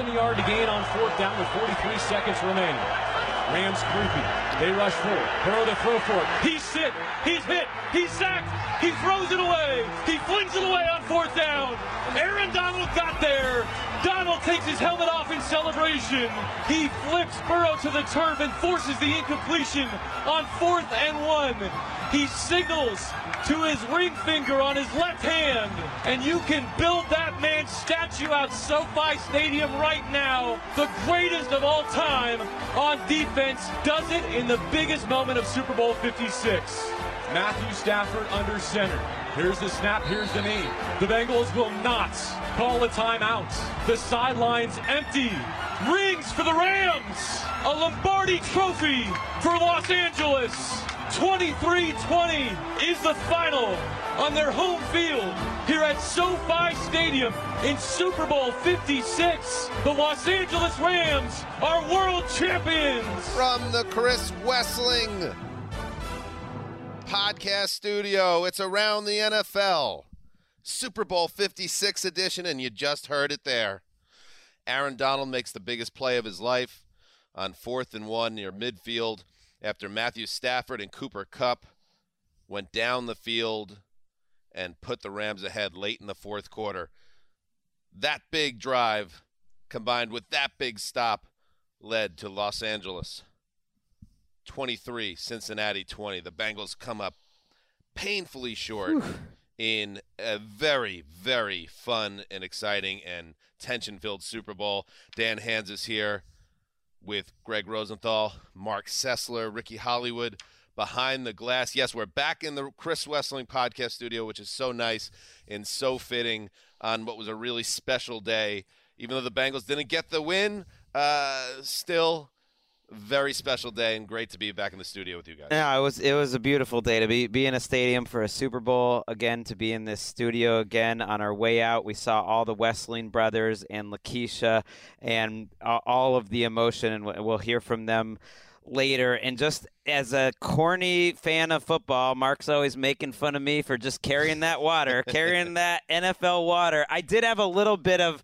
than a yard to gain on fourth down with 43 seconds remaining. Rams creepy. They rush forward. Burrow to throw for it. He's hit. He's hit. He's sacked. He throws it away. He flings it away on fourth down. Aaron Donald got there. Donald takes his helmet off in celebration. He flips Burrow to the turf and forces the incompletion on fourth and one. He signals to his ring finger on his left hand, and you can build that man's statue out SoFi Stadium right now. The greatest of all time on defense does it in the biggest moment of Super Bowl 56. Matthew Stafford under center. Here's the snap, here's the knee. The Bengals will not call a timeout. The sideline's empty. Rings for the Rams. A Lombardi trophy for Los Angeles. 23-20 is the final on their home field here at SoFi Stadium in Super Bowl 56. The Los Angeles Rams are world champions. From the Chris Wesseling podcast studio, it's around the NFL. Super Bowl 56 edition, and you just heard it there. Aaron Donald makes the biggest play of his life on fourth and one near midfield after Matthew Stafford and Cooper Kupp went down the field and put the Rams ahead late in the fourth quarter. That big drive combined with that big stop led to Los Angeles 23, Cincinnati 20. The Bengals come up painfully short in a very, very fun and exciting and tension filled Super Bowl. Dan Hanzus is here with Gregg Rosenthal, Marc Sessler, Ricky Hollywood behind the glass. Yes, we're back in the Chris Wesseling podcast studio, which is so nice and so fitting on what was a really special day. Even though the Bengals didn't get the win, uh, still very special day and great to be back in the studio with you guys. Yeah, it was it was a beautiful day to be be in a stadium for a Super Bowl again. To be in this studio again on our way out, we saw all the Wesseling brothers and Lakeisha and all of the emotion, and we'll hear from them later. And just as a corny fan of football, Marc's always making fun of me for just carrying that water, carrying that NFL water. I did have a little bit of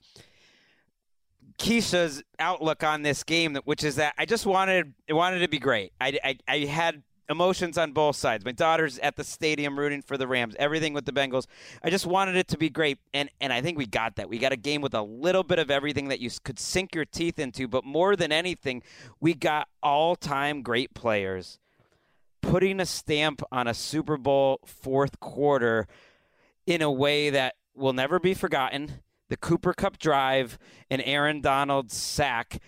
Keisha's outlook on this game, which is that I just wanted it wanted to be great. I, I, I had emotions on both sides. My daughter's at the stadium rooting for the Rams. Everything with the Bengals. I just wanted it to be great, and and I think we got that. We got a game with a little bit of everything that you could sink your teeth into, but more than anything, we got all-time great players putting a stamp on a Super Bowl fourth quarter in a way that will never be forgotten the Cooper Kupp drive, and Aaron Donald's sack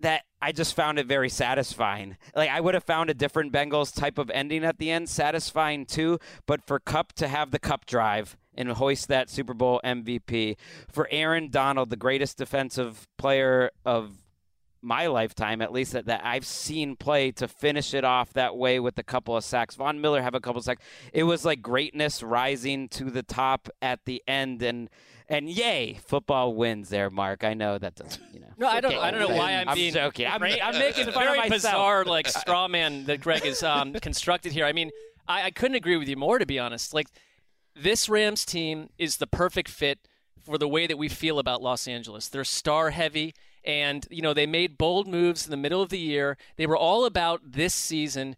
that I just found it very satisfying. Like I would have found a different Bengals type of ending at the end satisfying too, but for Kupp to have the Kupp drive and hoist that Super Bowl MVP, for Aaron Donald, the greatest defensive player of my lifetime, at least that, that I've seen play to finish it off that way with a couple of sacks. Von Miller have a couple of sacks. It was like greatness rising to the top at the end and and yay, football wins there, Marc. I know that doesn't, you know. No, I don't. I don't know why I'm, I'm being joking. I'm, I'm making fun very of myself. bizarre, like straw man that Gregg is um, constructed here. I mean, I, I couldn't agree with you more, to be honest. Like, this Rams team is the perfect fit for the way that we feel about Los Angeles. They're star heavy, and you know they made bold moves in the middle of the year. They were all about this season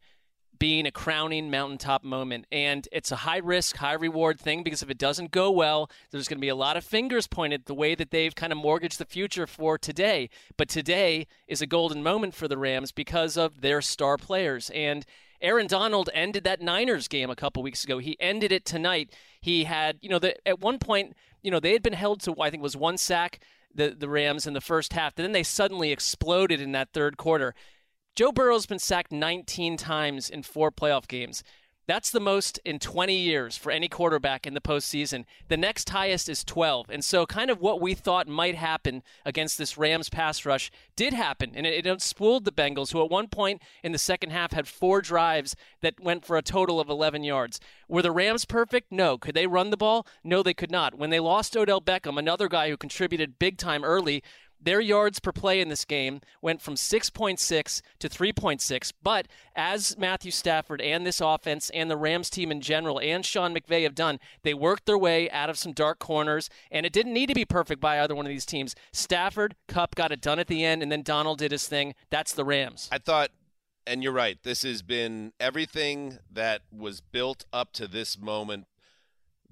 being a crowning mountaintop moment. And it's a high risk, high reward thing because if it doesn't go well, there's going to be a lot of fingers pointed the way that they've kind of mortgaged the future for today. But today is a golden moment for the Rams because of their star players. And Aaron Donald ended that Niners game a couple weeks ago. He ended it tonight. He had, you know, the, at one point, you know, they had been held to, I think, it was one sack, the, the Rams in the first half. And then they suddenly exploded in that third quarter. Joe Burrow's been sacked 19 times in four playoff games. That's the most in 20 years for any quarterback in the postseason. The next highest is 12. And so, kind of what we thought might happen against this Rams pass rush did happen. And it, it spooled the Bengals, who at one point in the second half had four drives that went for a total of 11 yards. Were the Rams perfect? No. Could they run the ball? No, they could not. When they lost Odell Beckham, another guy who contributed big time early, their yards per play in this game went from 6.6 to 3.6. But as Matthew Stafford and this offense and the Rams team in general and Sean McVay have done, they worked their way out of some dark corners, and it didn't need to be perfect by either one of these teams. Stafford, Kupp got it done at the end, and then Donald did his thing. That's the Rams. I thought, and you're right, this has been everything that was built up to this moment.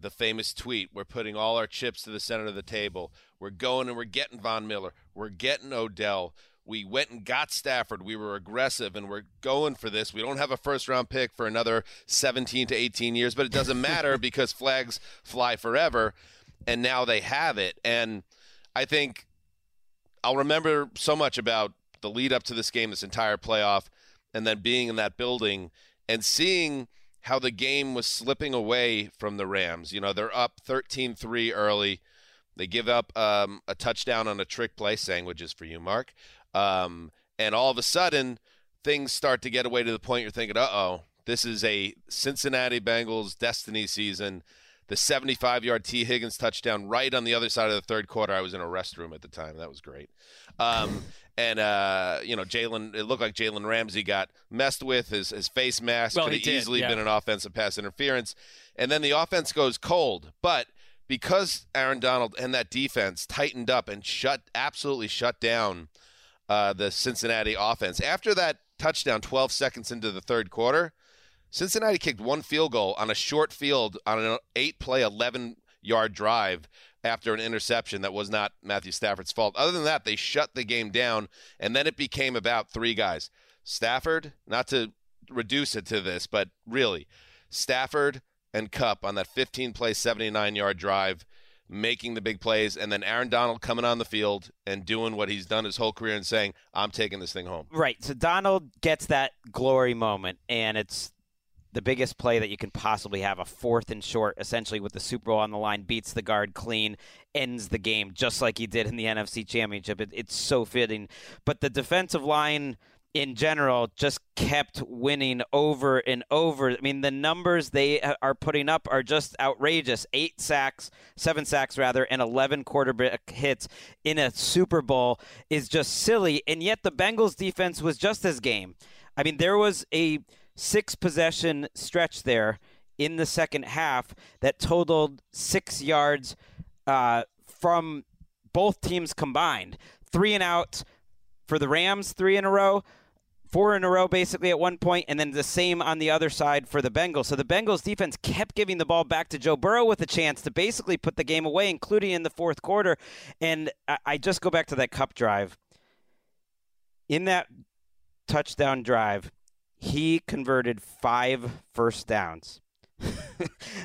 The famous tweet, we're putting all our chips to the center of the table. We're going and we're getting Von Miller. We're getting Odell. We went and got Stafford. We were aggressive and we're going for this. We don't have a first round pick for another 17 to 18 years, but it doesn't matter because flags fly forever. And now they have it. And I think I'll remember so much about the lead up to this game, this entire playoff, and then being in that building and seeing how the game was slipping away from the Rams. You know, they're up 13 3 early. They give up um, a touchdown on a trick play. Sandwiches for you, Marc. Um, and all of a sudden, things start to get away to the point you're thinking, uh oh, this is a Cincinnati Bengals destiny season. The 75 yard T. Higgins touchdown right on the other side of the third quarter. I was in a restroom at the time. That was great. Um, and, uh, you know, Jalen, it looked like Jalen Ramsey got messed with. His, his face mask well, could have easily yeah. been an offensive pass interference. And then the offense goes cold. But because Aaron Donald and that defense tightened up and shut, absolutely shut down uh, the Cincinnati offense, after that touchdown 12 seconds into the third quarter, Cincinnati kicked one field goal on a short field on an eight play, 11 yard drive after an interception that was not Matthew Stafford's fault. Other than that, they shut the game down, and then it became about three guys. Stafford, not to reduce it to this, but really, Stafford and Kupp on that 15 play, 79 yard drive, making the big plays, and then Aaron Donald coming on the field and doing what he's done his whole career and saying, I'm taking this thing home. Right. So Donald gets that glory moment, and it's the biggest play that you can possibly have a fourth and short, essentially with the Super Bowl on the line, beats the guard clean, ends the game just like he did in the NFC Championship. It, it's so fitting. But the defensive line in general just kept winning over and over. I mean, the numbers they are putting up are just outrageous. Eight sacks, seven sacks rather, and 11 quarterback hits in a Super Bowl is just silly. And yet the Bengals defense was just as game. I mean, there was a six possession stretch there in the second half that totaled six yards uh, from both teams combined. Three and out for the Rams, three in a row, four in a row basically at one point, and then the same on the other side for the Bengals. So the Bengals defense kept giving the ball back to Joe Burrow with a chance to basically put the game away, including in the fourth quarter. And I, just go back to that Kupp drive. In that touchdown drive, he converted five first downs.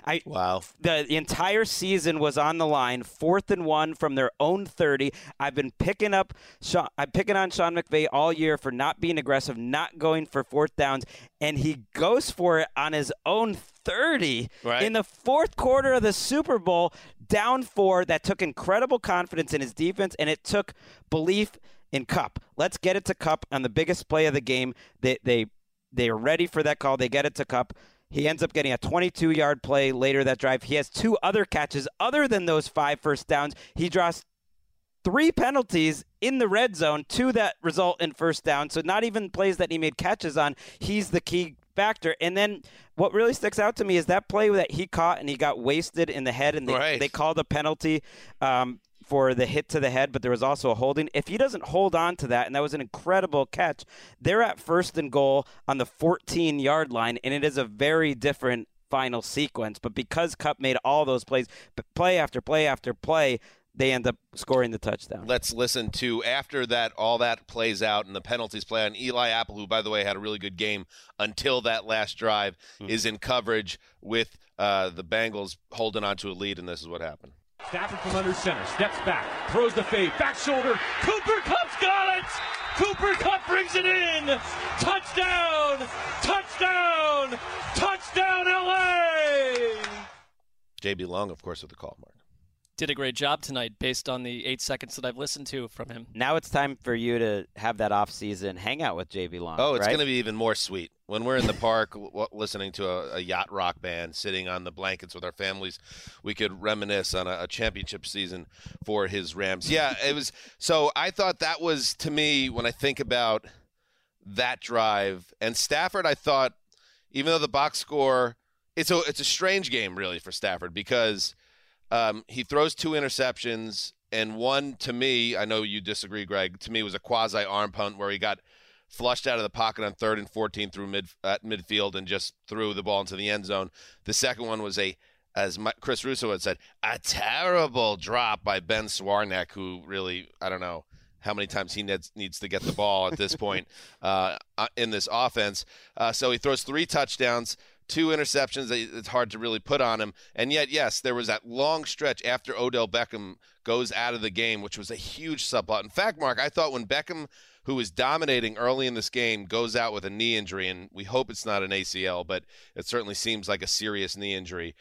I Wow. the, the entire season was on the line, fourth and one from their own 30. I've been picking up Sean, I'm picking on Sean McVay all year for not being aggressive, not going for fourth downs, and he goes for it on his own 30 Right. in the fourth quarter of the Super Bowl, down four. That took incredible confidence in his defense, and it took belief in Kupp. Let's get it to Kupp on the biggest play of the game. They they they are ready for that call. They get it to Kupp. He ends up getting a 22 yard play later that drive. He has two other catches other than those five first downs. He draws three penalties in the red zone, two that result in first down. So not even plays that he made catches on. He's the key factor. And then what really sticks out to me is that play that he caught and he got wasted in the head, and they, Right. they called a penalty. Um, for the hit to the head, but there was also a holding. If he doesn't hold on to that, and that was an incredible catch, they're at first and goal on the 14 yard line, and it is a very different final sequence. But because Kupp made all those plays, play after play after play, they end up scoring the touchdown. Let's listen to after that all that plays out and the penalties play on Eli Apple, who by the way had a really good game until that last drive, is in coverage with uh, the Bengals holding on to a lead, and this is what happened. Stafford from under center, steps back, throws the fade, back shoulder. Cooper Kupp's got it! Cooper Kupp brings it in! Touchdown! Touchdown! Touchdown, LA! JB Long, of course, with the call, Marc. Did a great job tonight based on the eight seconds that I've listened to from him. Now it's time for you to have that off season hangout with JB Long. Oh, it's right? going to be even more sweet when we're in the park w- listening to a, a, yacht rock band, sitting on the blankets with our families, we could reminisce on a, a, championship season for his Rams. Yeah, it was. So I thought that was to me when I think about that drive and Stafford. I thought, even though the box score, it's a it's a strange game really for Stafford because um, he throws two interceptions and one to me, I know you disagree, Gregg. To me, was a quasi arm punt where he got flushed out of the pocket on third and 14 through mid at midfield and just threw the ball into the end zone. The second one was a, as Chris Russo had said, a terrible drop by Ben Skowronek, who really, I don't know how many times he needs, needs to get the ball at this point uh, uh, in this offense. Uh, so he throws three touchdowns two interceptions it's hard to really put on him. And yet, yes, there was that long stretch after Odell Beckham goes out of the game, which was a huge subplot. In fact, Marc, I thought when Beckham, who was dominating early in this game, goes out with a knee injury, and we hope it's not an ACL, but it certainly seems like a serious knee injury.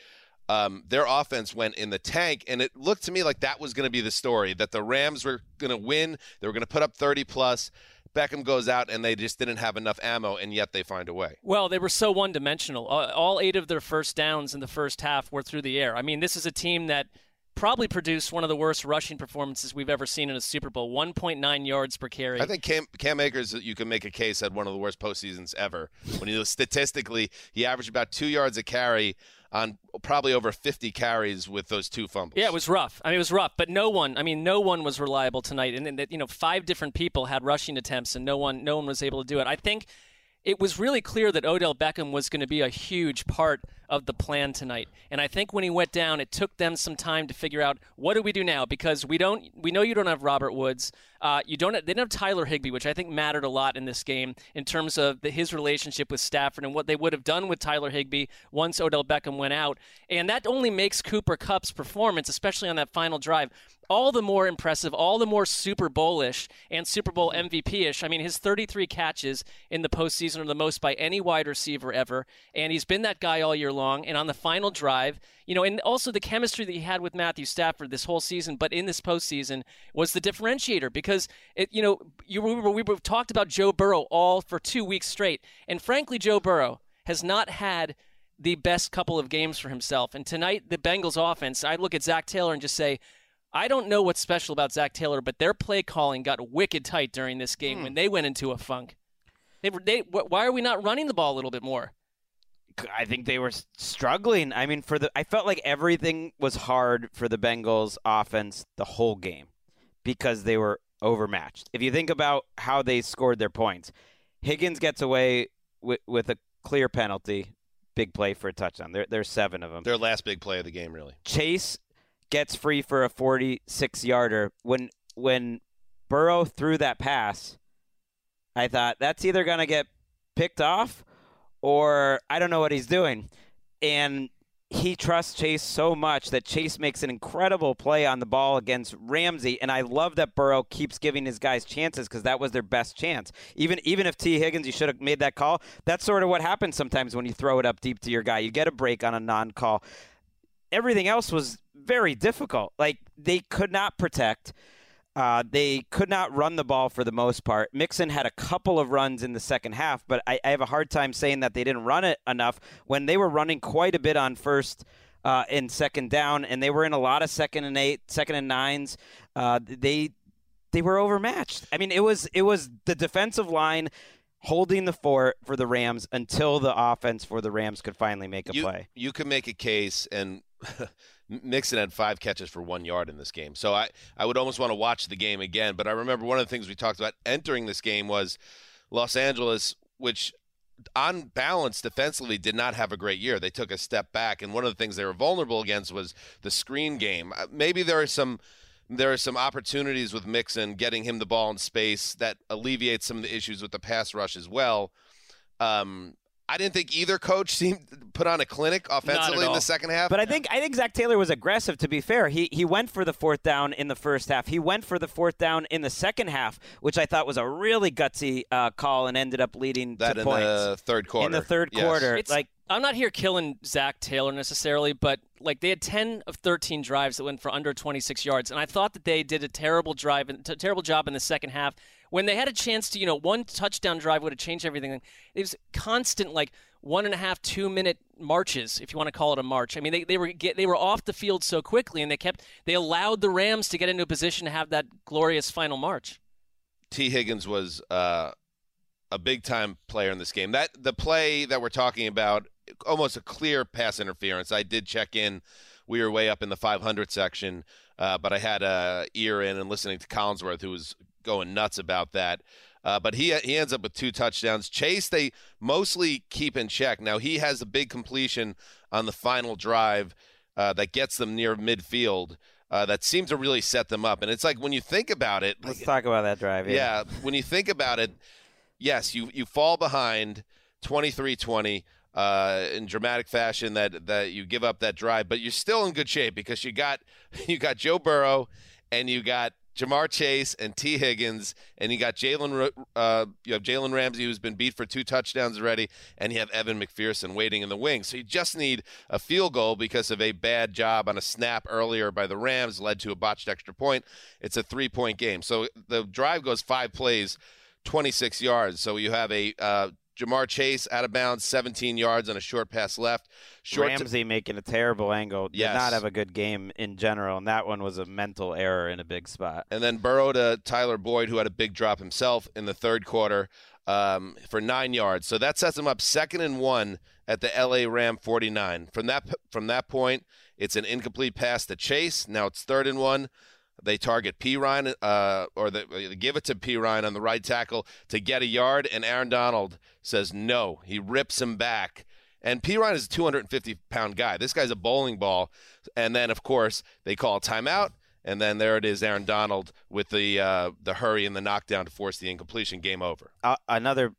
Um, their offense went in the tank, and it looked to me like that was going to be the story that the Rams were going to win. They were going to put up 30 plus. Beckham goes out and they just didn't have enough ammo, and yet they find a way. Well, they were so one dimensional. Uh, all eight of their first downs in the first half were through the air. I mean, this is a team that probably produced one of the worst rushing performances we've ever seen in a Super Bowl 1.9 yards per carry. I think Cam, Cam Akers, you can make a case, had one of the worst postseasons ever. When you know statistically, he averaged about two yards a carry on probably over 50 carries with those two fumbles. Yeah, it was rough. I mean, it was rough, but no one, I mean, no one was reliable tonight. And, and you know, five different people had rushing attempts and no one no one was able to do it. I think it was really clear that Odell Beckham was going to be a huge part of the plan tonight. And I think when he went down, it took them some time to figure out what do we do now because we don't we know you don't have Robert Woods. Uh, you don't they didn't have Tyler Higbee, which I think mattered a lot in this game in terms of the, his relationship with Stafford and what they would have done with Tyler Higbee once Odell Beckham went out. And that only makes Cooper Kupp's performance, especially on that final drive, all the more impressive, all the more Super Bowlish and Super Bowl MVP ish. I mean, his 33 catches in the postseason are the most by any wide receiver ever, and he's been that guy all year long. And on the final drive, you know, and also the chemistry that he had with Matthew Stafford this whole season, but in this postseason was the differentiator because it, you know, you we, were, we talked about Joe Burrow all for two weeks straight, and frankly, Joe Burrow has not had the best couple of games for himself. And tonight, the Bengals offense, I look at Zac Taylor and just say, I don't know what's special about Zac Taylor, but their play calling got wicked tight during this game hmm. when they went into a funk. They, they, why are we not running the ball a little bit more? I think they were struggling. I mean, for the I felt like everything was hard for the Bengals offense the whole game because they were overmatched. If you think about how they scored their points, Higgins gets away with, with a clear penalty, big play for a touchdown. There, there's seven of them. Their last big play of the game, really. Chase gets free for a 46 yarder. When when Burrow threw that pass, I thought that's either going to get picked off or I don't know what he's doing. And he trusts Chase so much that Chase makes an incredible play on the ball against Ramsey, and I love that Burrow keeps giving his guys chances because that was their best chance. Even even if T. Higgins, you should have made that call. That's sort of what happens sometimes when you throw it up deep to your guy. You get a break on a non-call. Everything else was very difficult. Like they could not protect. Uh, they could not run the ball for the most part. Mixon had a couple of runs in the second half, but I, I have a hard time saying that they didn't run it enough when they were running quite a bit on first uh, and second down, and they were in a lot of second and eight, second and nines. Uh, they they were overmatched. I mean, it was it was the defensive line holding the fort for the Rams until the offense for the Rams could finally make a you, play. You can make a case, and Mixon had five catches for one yard in this game. So I, I would almost want to watch the game again. But I remember one of the things we talked about entering this game was Los Angeles, which on balance defensively did not have a great year. They took a step back, and one of the things they were vulnerable against was the screen game. Uh, maybe there are some there are some opportunities with Mixon getting him the ball in space that alleviates some of the issues with the pass rush as well. Um, I didn't think either coach seemed put on a clinic offensively in the second half. But I think I think Zac Taylor was aggressive. To be fair, he he went for the fourth down in the first half. He went for the fourth down in the second half, which I thought was a really gutsy uh, call and ended up leading that to in points the third quarter. In the third yes. quarter, it's, like I'm not here killing Zac Taylor necessarily, but like they had 10 of 13 drives that went for under 26 yards, and I thought that they did a terrible drive, a terrible job in the second half when they had a chance to, you know, one touchdown drive would have changed everything. It was constant, like one and a half, two minute marches, if you want to call it a march. I mean, they, they were get, they were off the field so quickly, and they kept they allowed the Rams to get into a position to have that glorious final march. T. Higgins was uh, a big time player in this game. That the play that we're talking about, almost a clear pass interference. I did check in. We were way up in the 500 section, uh, but I had a ear in and listening to Collinsworth, who was going nuts about that. Uh, but he he ends up with two touchdowns. Chase they mostly keep in check. Now he has a big completion on the final drive uh, that gets them near midfield. Uh, that seems to really set them up. And it's like when you think about it. Let's talk about that drive. Yeah. yeah, when you think about it, yes, you you fall behind 23-20 uh, in dramatic fashion that that you give up that drive, but you're still in good shape because you got you got Joe Burrow and you got Ja'Marr Chase and T. Higgins, and you got Jalen. Uh, you have Jalen Ramsey, who's been beat for two touchdowns already, and you have Evan McPherson waiting in the wings. So you just need a field goal because of a bad job on a snap earlier by the Rams, led to a botched extra point. It's a three-point game. So the drive goes five plays. 26 yards. So you have a uh, Ja'Marr Chase out of bounds, 17 yards on a short pass left. Short Ramsey t- making a terrible angle. Did Yes. not have a good game in general, and that one was a mental error in a big spot. and then Burrow to Tyler Boyd, who had a big drop himself in the third quarter um, for nine yards. So that sets him up second and one at the LA Ram 49. From that from that point, it's an incomplete pass to Chase. Now it's third and one. They target Perine, uh, or they, they give it to Perine on the right tackle to get a yard, and Aaron Donald says no. He rips him back. And Perine is a 250 pound guy. This guy's a bowling ball. And then, of course, they call timeout. And then there it is, Aaron Donald with the uh, the hurry and the knockdown to force the incompletion. Game over. Uh, another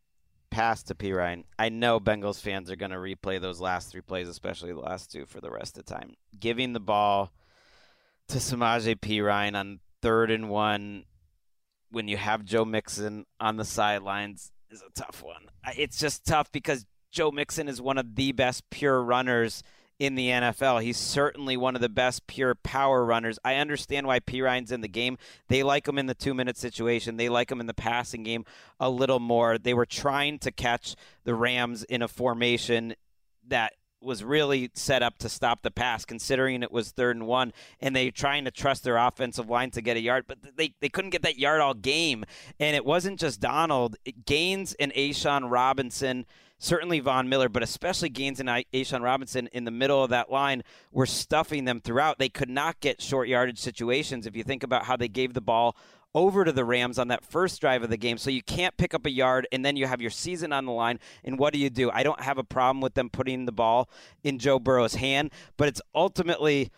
pass to Perine. I know Bengals fans are going to replay those last three plays, especially the last two, for the rest of the time. Giving the ball to Samaje Perine on third and one when you have Joe Mixon on the sidelines is a tough one. It's just tough because Joe Mixon is one of the best pure runners in the NFL. He's certainly one of the best pure power runners. I understand why Perine's in the game. They like him in the two minute situation, they like him in the passing game a little more. They were trying to catch the Rams in a formation that was really set up to stop the pass, considering it was third and one, and they trying to trust their offensive line to get a yard, but they, they couldn't get that yard all game. And it wasn't just Donald. Gaines and A'Shawn Robinson, certainly Von Miller, but especially Gaines and A'Shawn Robinson in the middle of that line were stuffing them throughout. They could not get short yardage situations. If you think about how they gave the ball over to the Rams on that first drive of the game. So you can't pick up a yard and then you have your season on the line. And what do you do? I don't have a problem with them putting the ball in Joe Burrow's hand, but it's ultimately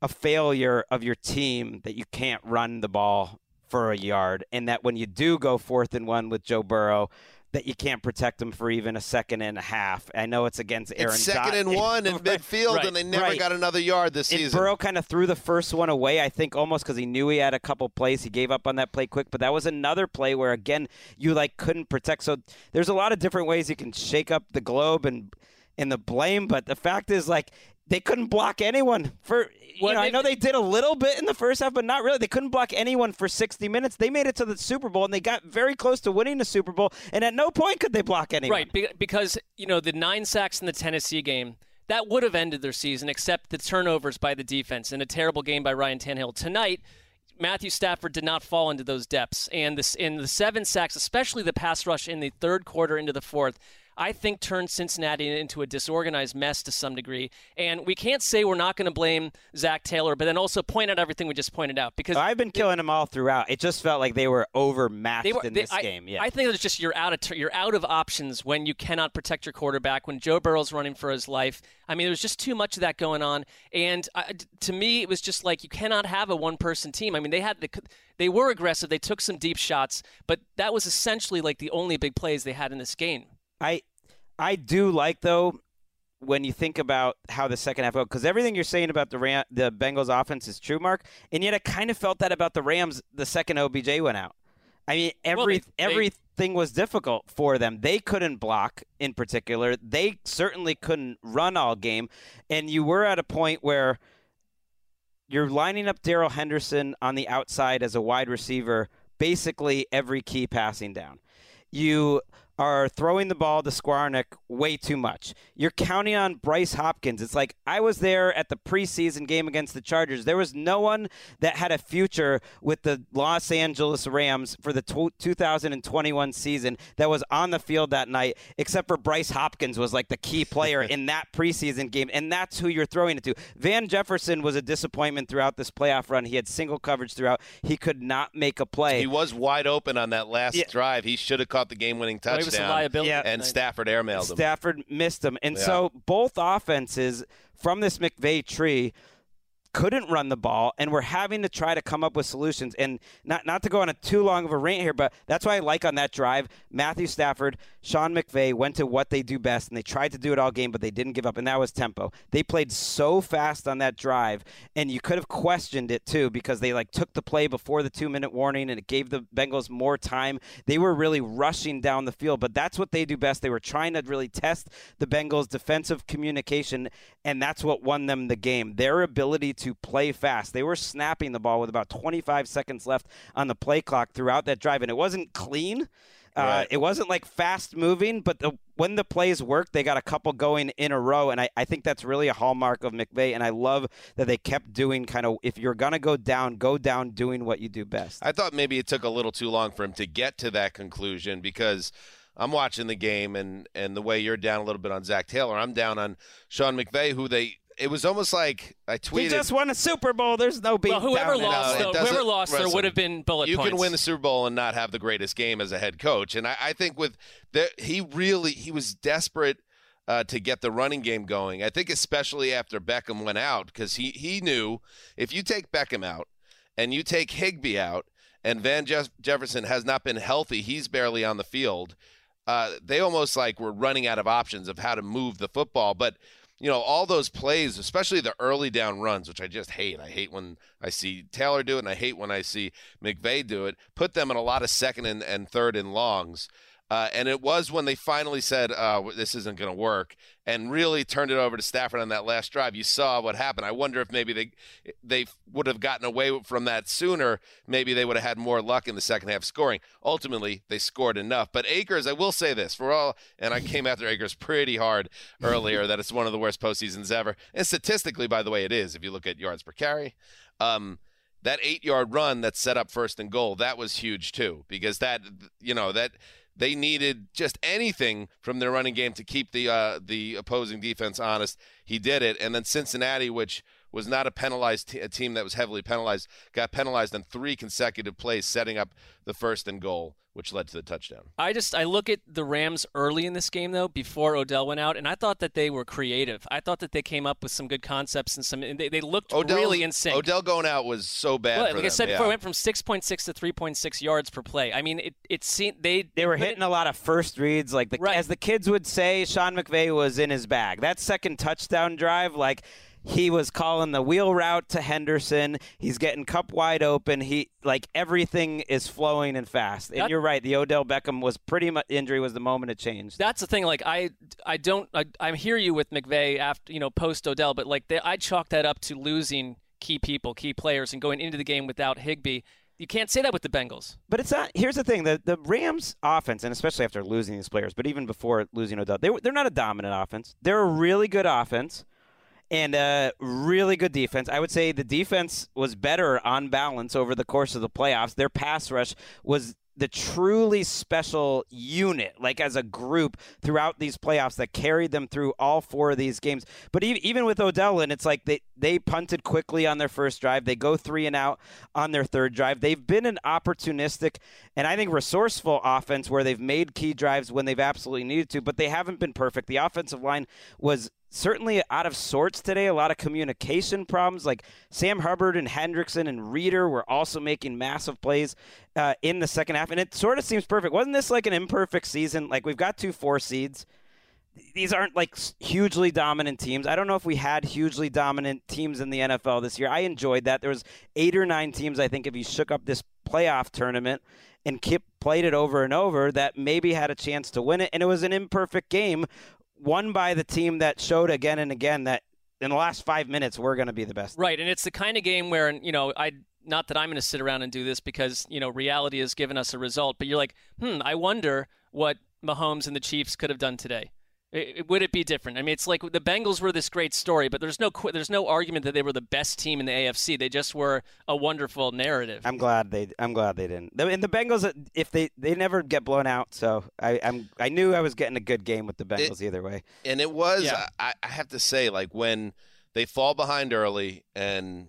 a failure of your team that you can't run the ball for a yard and that when you do go fourth and one with Joe Burrow, that you can't protect him for even a second and a half. I know it's against Aaron. It's second Dot- and one in Right. midfield, right, and they never right. got another yard this And season. Burrow kind of threw the first one away, I think, almost because he knew he had a couple plays. He gave up on that play quick, but that was another play where again you like couldn't protect. So there's a lot of different ways you can shake up the globe and and the blame, but the fact is like they couldn't block anyone for. You Well, know, I know they did a little bit in the first half, but not really. They couldn't block anyone for 60 minutes. They made it to the Super Bowl and they got very close to winning the Super Bowl, and at no point could they block anyone. Right, because you know the nine sacks in the Tennessee game that would have ended their season, except the turnovers by the defense and a terrible game by Ryan Tannehill tonight. Matthew Stafford did not fall into those depths, and this in the seven sacks, especially the pass rush in the third quarter into the fourth. I think turned Cincinnati into a disorganized mess to some degree, and we can't say we're not going to blame Zac Taylor, but then also point out everything we just pointed out because I've been killing them all throughout. It just felt like they were overmatched they were, in they- this I, game. Yeah. I think it's just you're out of you're out of options when you cannot protect your quarterback. When Joe Burrow's running for his life, I mean, there was just too much of that going on. And d- to me, it was just like you cannot have a one-person team. I mean, they had the, they were aggressive. They took some deep shots, but that was essentially like the only big plays they had in this game. I I do like though when you think about how the second half because everything you're saying about the Ram, the Bengals offense is true, Marc, and yet I kind of felt that about the Rams the second OBJ went out. I mean, every Well, they- they- everything was difficult for them. They couldn't block in particular. They certainly couldn't run all game, and you were at a point where you're lining up Darrell Henderson on the outside as a wide receiver, basically every key passing down. You are throwing the ball to Skowronek way too much. You're counting on Bryce Hopkins. It's like I was there at the preseason game against the Chargers. There was no one that had a future with the Los Angeles Rams for the 2021 season that was on the field that night, except for Bryce Hopkins was like the key player in that preseason game, and that's who you're throwing it to. Van Jefferson was a disappointment throughout this playoff run. He had single coverage throughout. He could not make a play. He was wide open on that last Yeah. drive. He should have caught the game-winning touchdown. Was a liability. Yeah. And Stafford airmailed him. Stafford missed him. And Yeah. so both offenses from this McVay tree couldn't run the ball and we're having to try to come up with solutions and not not to go on a too long of a rant here but that's why I like on that drive Matthew Stafford Sean McVay went to what they do best and they tried to do it all game but they didn't give up and that was tempo they played so fast on that drive and you could have questioned it too because they like took the play before the 2 minute warning and it gave the Bengals more time they were really rushing down the field but that's what they do best they were trying to really test the Bengals defensive communication and that's what won them the game their ability to play fast. They were snapping the ball with about 25 seconds left on the play clock throughout that drive, and it wasn't clean. Uh, it wasn't like fast moving, but the, when the plays worked, they got a couple going in a row, and I, I think that's really a hallmark of McVay. And I love that they kept doing kind of if you're gonna go down, go down doing what you do best. I thought maybe it took a little too long for him to get to that conclusion because I'm watching the game and and the way you're down a little bit on Zac Taylor, I'm down on Sean McVay, who they. It was almost like I tweeted. he just won a Super Bowl. There's no beat Well, whoever down lost, it though, whoever lost, there would have been bullet you points. can win the Super Bowl and not have the greatest game as a head coach. And I, I think with the, he really he was desperate uh, to get the running game going. I think especially after Beckham went out because he he knew if you take Beckham out and you take Higbee out and Van Jeff- Jefferson has not been healthy, he's barely on the field. Uh, they almost like were running out of options of how to move the football, but you know, all those plays, especially the early down runs, which I just hate. I hate when I see Taylor do it, and I hate when I see McVay do it. Put them in a lot of second and, and third and longs. Uh, and it was when they finally said, uh, this isn't going to work, and really turned it over to Stafford on that last drive. You saw what happened. I wonder if maybe they they would have gotten away from that sooner. Maybe they would have had more luck in the second half scoring. Ultimately, they scored enough. But Akers, I will say this for all, and I came after Akers pretty hard earlier that it's one of the worst postseasons ever. And statistically, by the way, it is. If you look at yards per carry, um, that eight yard run that set up first and goal that was huge too because that you know that they needed just anything from their running game to keep the uh, the opposing defense honest. He did it, and then Cincinnati, which was not a penalized t- a team that was heavily penalized, got penalized on three consecutive plays, setting up the first and goal, which led to the touchdown. I just I look at the Rams early in this game though, before Odell went out, and I thought that they were creative. I thought that they came up with some good concepts and some. And they, they looked Odell's- really in sync. Odell going out was so bad. Well, for like I them, said yeah. before, it went from 6.6 to 3.6 yards per play. I mean, it it seemed they They were hitting a lot of first reads, like the, Right. as the kids would say. Sean McVay was in his bag. That second touchdown drive, like he was calling the wheel route to Henderson. He's getting Kupp wide open. He like everything is flowing and fast. And That- you're right. The Odell Beckham was pretty much injury was the moment it changed. That's the thing. Like I, I don't. I, I hear you with McVay after you know post Odell, but like they, I chalk that up to losing key people, key players, and going into the game without Higbee. You can't say that with the Bengals. But it's not. Here's the thing: the the Rams' offense, and especially after losing these players, but even before losing Odell, they they're not a dominant offense. They're a really good offense and a really good defense. I would say the defense was better on balance over the course of the playoffs. Their pass rush was the truly special unit, like as a group throughout these playoffs that carried them through all four of these games. But even with Odell, and it's like they, they punted quickly on their first drive. They go three and out on their third drive. They've been an opportunistic and I think resourceful offense where they've made key drives when they've absolutely needed to, but they haven't been perfect. The offensive line was certainly out of sorts today. A lot of communication problems. Like Sam Hubbard and Hendrickson and Reader were also making massive plays uh, in the second half, and it sort of seems perfect. Wasn't this like an imperfect season? Like we've got two four seeds. These aren't like hugely dominant teams. I don't know if we had hugely dominant teams in the NFL this year. I enjoyed that. There was eight or nine teams. I think if you shook up this playoff tournament and kept played it over and over, that maybe had a chance to win it. And it was an imperfect game won by the team that showed again and again that in the last five minutes we're going to be the best. Right, and it's the kind of game where you know I not that I'm going to sit around and do this because you know reality has given us a result, but you're like, hmm, I wonder what Mahomes and the Chiefs could have done today. It, would it be different? I mean, it's like the Bengals were this great story, but there's no there's no argument that they were the best team in the AFC. They just were a wonderful narrative. I'm glad they I'm glad they didn't. And the Bengals, uh, if they they never get blown out, so I I'm I knew I was getting a good game with the Bengals it, either way. And it was yeah. I, I have to say, like when they fall behind early and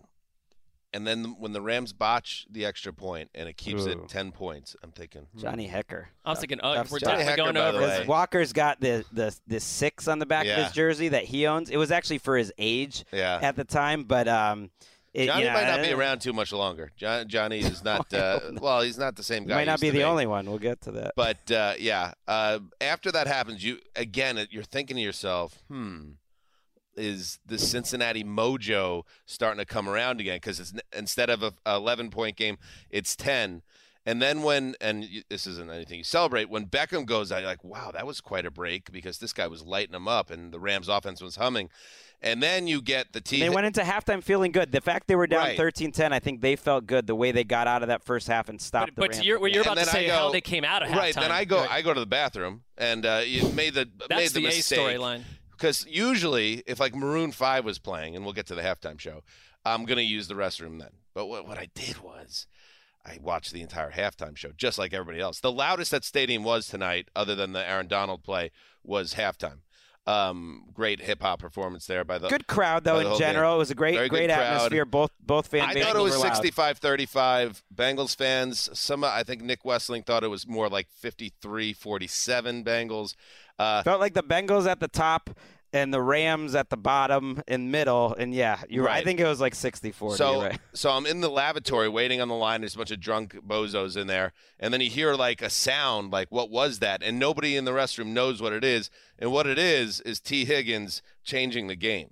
and then when the Rams botch the extra point and it keeps Ooh. it ten points, I'm thinking hmm. Johnny Hekker. I was thinking, oh, we're Johnny definitely Hekker, going over. Walker's got the, the the six on the back yeah. of his jersey that he owns. It was actually for his age yeah. at the time, but um, it, Johnny you know, might not be around too much longer. John, Johnny is not. Uh, well, he's not the same guy. He might not be the only one. We'll get to that. But uh, yeah, uh, after that happens, you again, you're thinking to yourself, hmm is the Cincinnati mojo starting to come around again because it's instead of a 11 point game, it's 10. And then when and this isn't anything you celebrate when Beckham goes out, you're like, wow, that was quite a break because this guy was lighting them up and the Rams offense was humming. And then you get the team. They went into halftime feeling good. The fact they were down 13-10, I think they felt good the way they got out of that first half and stopped. But, but you're, you're about to say go, how they came out of halftime. Right. Then I go, right. I go to the bathroom and uh, you made the That's made the, the mistake. storyline because usually if like Maroon Five was playing, and we'll get to the halftime show, I'm gonna use the restroom then. But what what I did was. I watched the entire halftime show, just like everybody else. The loudest that stadium was tonight, other than the Aaron Donald play, was halftime. Um, great hip hop performance there by the good crowd though in general. Game. It was a great Very great atmosphere. Both both fan I thought it was 65-35 Bengals fans. Some I think Nick Wesseling thought it was more like 53-47 Bengals. Uh, Felt like the Bengals at the top and the Rams at the bottom and middle. And yeah, you're right. I think it was like 60 40. So, right. so I'm in the lavatory waiting on the line. There's a bunch of drunk bozos in there. And then you hear like a sound, like, what was that? And nobody in the restroom knows what it is. And what it is, is T. Higgins changing the game.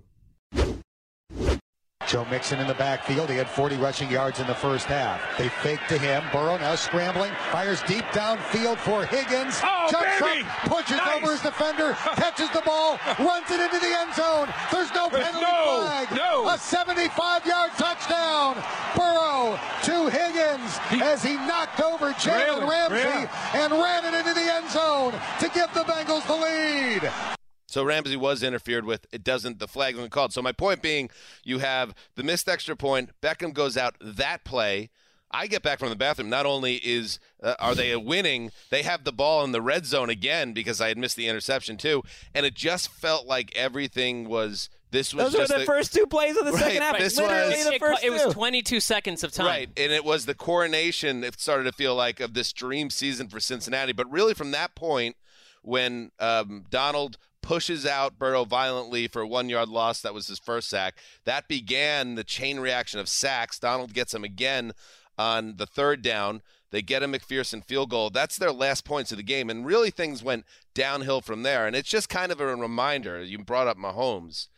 Joe Mixon in the backfield. He had 40 rushing yards in the first half. They fake to him. Burrow now scrambling. Fires deep downfield for Higgins. Oh, Jumps baby! up, pushes nice. over his defender, catches the ball, runs it into the end zone. There's no penalty no, flag. No. A 75-yard touchdown. Burrow to Higgins he, as he knocked over Jalen Ramsey and ran it into the end zone to give the Bengals the lead. So Ramsey was interfered with. It doesn't. The flag wasn't called. So my point being, you have the missed extra point. Beckham goes out that play. I get back from the bathroom. Not only is uh, are they winning, they have the ball in the red zone again because I had missed the interception too, and it just felt like everything was. This was Those just were the, first two plays of the right, second half. This Literally was, the it, first it, two. was 22 seconds of time. Right, and it was the coronation. It started to feel like of this dream season for Cincinnati, but really from that point when um, Donald pushes out Burrow violently for a one yard loss. That was his first sack. That began the chain reaction of sacks. Donald gets him again on the third down. They get a McPherson field goal. That's their last points of the game. And really, things went downhill from there. And it's just kind of a reminder. You brought up Mahomes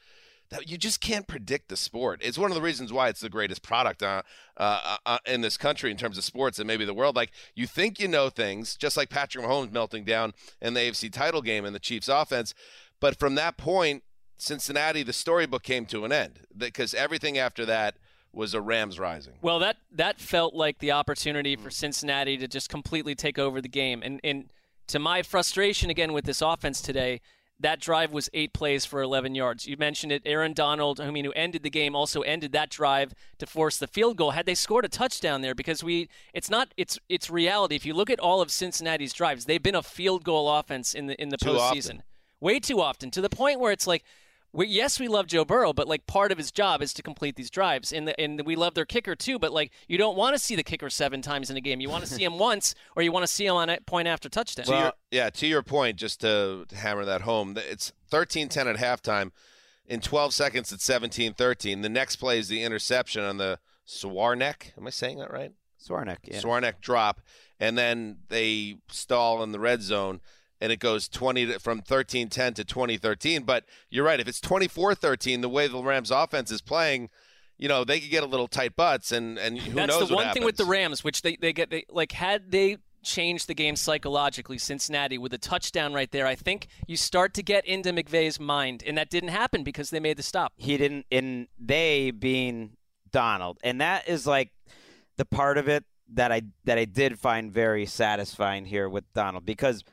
that you just can't predict the sport. It's one of the reasons why it's the greatest product uh, uh, uh, in this country in terms of sports and maybe the world. Like you think you know things, just like Patrick Mahomes melting down in the AFC title game and the Chiefs offense. But from that point, Cincinnati, the storybook came to an end because everything after that was a Rams rising. Well, that that felt like the opportunity for Cincinnati to just completely take over the game. And and to my frustration again with this offense today, that drive was eight plays for 11 yards. You mentioned it. Aaron Donald, I mean, who ended the game, also ended that drive to force the field goal. Had they scored a touchdown there, because we, it's not, it's it's reality. If you look at all of Cincinnati's drives, they've been a field goal offense in the in the Too postseason, often. way too often, to the point where it's like. We, yes, we love Joe Burrow, but like part of his job is to complete these drives, and the, and we love their kicker too. But like you don't want to see the kicker seven times in a game. You want to see him once, or you want to see him on a point after touchdown. To your, yeah, to your point, just to, to hammer that home, it's 13-10 at halftime. In 12 seconds, it's 17-13. The next play is the interception on the Swarneck. Am I saying that right? Swarneck, yeah. Swarneck drop, and then they stall in the red zone and it goes 20 to, from 13-10 to 2013 but you're right if it's 24-13 the way the Rams offense is playing you know they could get a little tight butts and and who knows what happens. That's knows the what one thing with the. Rams which they they get they, like had they changed the game psychologically Cincinnati with a touchdown right there I think you start to get into McVay's mind and that didn't happen because they made the stop. He didn't, and they being Donald, and that is like the part of it that I that I did find very satisfying here with Donald because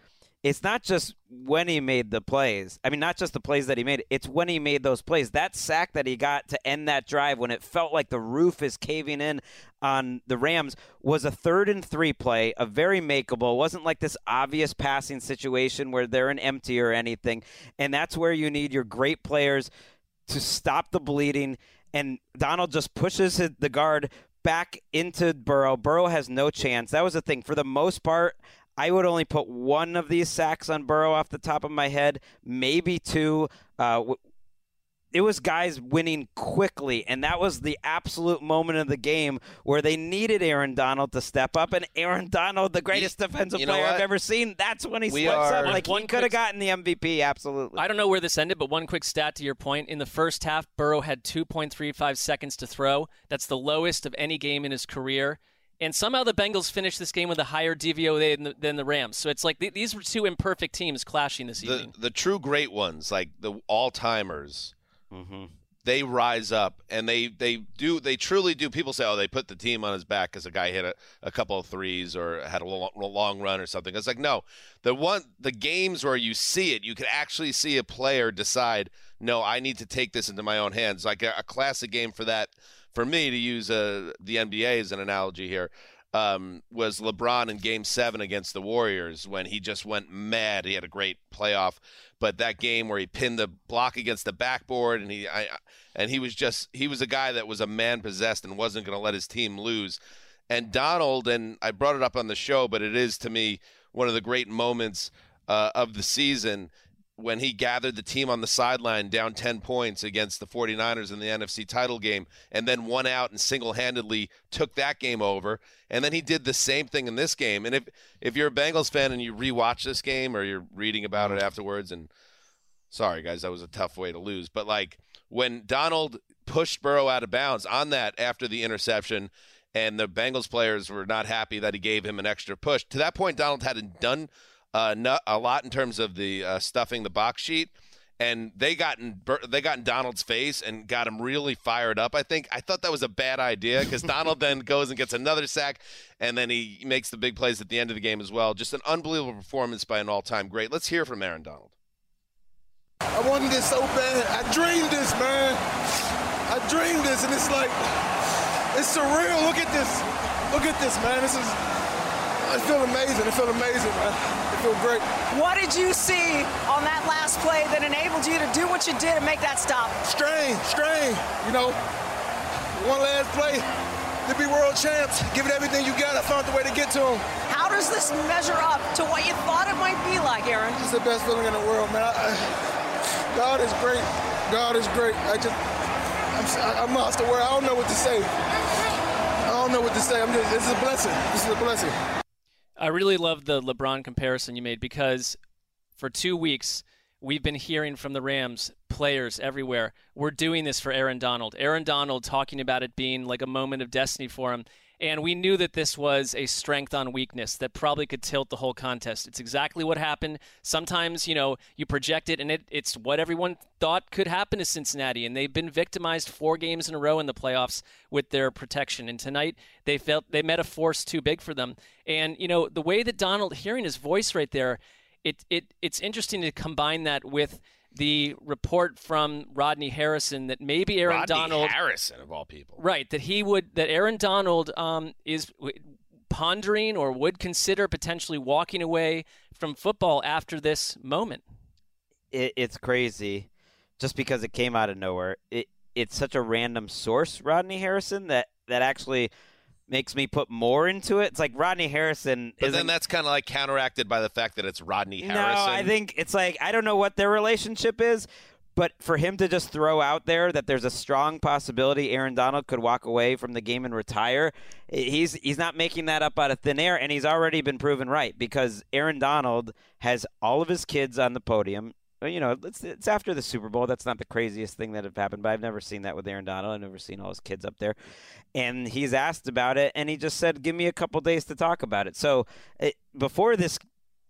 it's not just when he made the plays. I mean, not just the plays that he made. It's when he made those plays. That sack that he got to end that drive when it felt like the roof is caving in on the Rams was a third and three play, a very makeable. It wasn't like this obvious passing situation where they're an empty or anything. And that's where you need your great players to stop the bleeding. And Donald just pushes the guard back into Burrow. Burrow has no chance. That was the thing. For the most part, I would only put one of these sacks on Burrow off the top of my head, maybe two. Uh, it was guys winning quickly, and that was the absolute moment of the game where they needed Aaron Donald to step up. And Aaron Donald, the greatest defensive player I've ever seen, that's when he we steps are, up. Like he could have gotten the MVP, absolutely. I don't know where this ended, but one quick stat to your point: in the first half, Burrow had 2.35 seconds to throw. That's the lowest of any game in his career and somehow the Bengals finished this game with a higher DVOA than the, than the Rams. So it's like th- these were two imperfect teams clashing this the, evening. The true great ones, like the all timers, mm-hmm. they rise up and they they do they truly do. People say, oh, they put the team on his back because a guy hit a, a couple of threes or had a long, long run or something. It's like no, the one the games where you see it, you can actually see a player decide, no, I need to take this into my own hands. Like a, a classic game for that for me to use uh, the NBA as an analogy here, um, was LeBron in Game Seven against the Warriors when he just went mad. He had a great playoff, but that game where he pinned the block against the backboard and he I, and he was just he was a guy that was a man possessed and wasn't going to let his team lose. And Donald and I brought it up on the show, but it is to me one of the great moments uh, of the season when he gathered the team on the sideline down 10 points against the 49ers in the NFC title game and then won out and single-handedly took that game over. And then he did the same thing in this game. And if if you're a Bengals fan and you rewatch this game or you're reading about it afterwards and sorry guys that was a tough way to lose. But like when Donald pushed Burrow out of bounds on that after the interception and the Bengals players were not happy that he gave him an extra push to that point Donald hadn't done uh, not, a lot in terms of the uh, stuffing the box sheet. And they got in they got in Donald's face and got him really fired up. I think I thought that was a bad idea because Donald then goes and gets another sack, and then he makes the big plays at the end of the game as well. Just an unbelievable performance by an all-time great. Let's hear from Aaron Donald. I wanted this so bad. I dreamed this, man. I dreamed this, and it's like it's surreal. Look at this. Look at this, man. This is. I feel amazing. I feel amazing, man feel great. What did you see on that last play that enabled you to do what you did and make that stop? Strain, strain. You know, one last play to be world champs. Give it everything you got. I found the way to get to them. How does this measure up to what you thought it might be like, Aaron? It's the best feeling in the world, man. I, God is great. God is great. I just, I'm, I'm lost for word. I don't know what to say. I don't know what to say. I'm just, this is a blessing. This is a blessing. I really love the LeBron comparison you made because for two weeks we've been hearing from the Rams players everywhere. We're doing this for Aaron Donald. Aaron Donald talking about it being like a moment of destiny for him. And we knew that this was a strength on weakness that probably could tilt the whole contest. It's exactly what happened. Sometimes, you know, you project it and it, it's what everyone thought could happen to Cincinnati. And they've been victimized four games in a row in the playoffs with their protection. And tonight they felt they met a force too big for them. And, you know, the way that Donald, hearing his voice right there, it, it it's interesting to combine that with the report from Rodney Harrison that maybe Aaron Rodney Donald Harrison of all people, right? That he would that Aaron Donald um, is pondering or would consider potentially walking away from football after this moment. It, it's crazy, just because it came out of nowhere. It it's such a random source, Rodney Harrison, that that actually makes me put more into it. It's like Rodney Harrison. But then that's kind of like counteracted by the fact that it's Rodney Harrison. No, I think it's like I don't know what their relationship is, but for him to just throw out there that there's a strong possibility Aaron Donald could walk away from the game and retire, he's he's not making that up out of thin air, and he's already been proven right because Aaron Donald has all of his kids on the podium you know, it's, it's after the Super Bowl. That's not the craziest thing that have happened, but I've never seen that with Aaron Donald. I've never seen all his kids up there. And he's asked about it, and he just said, give me a couple days to talk about it. So it, before this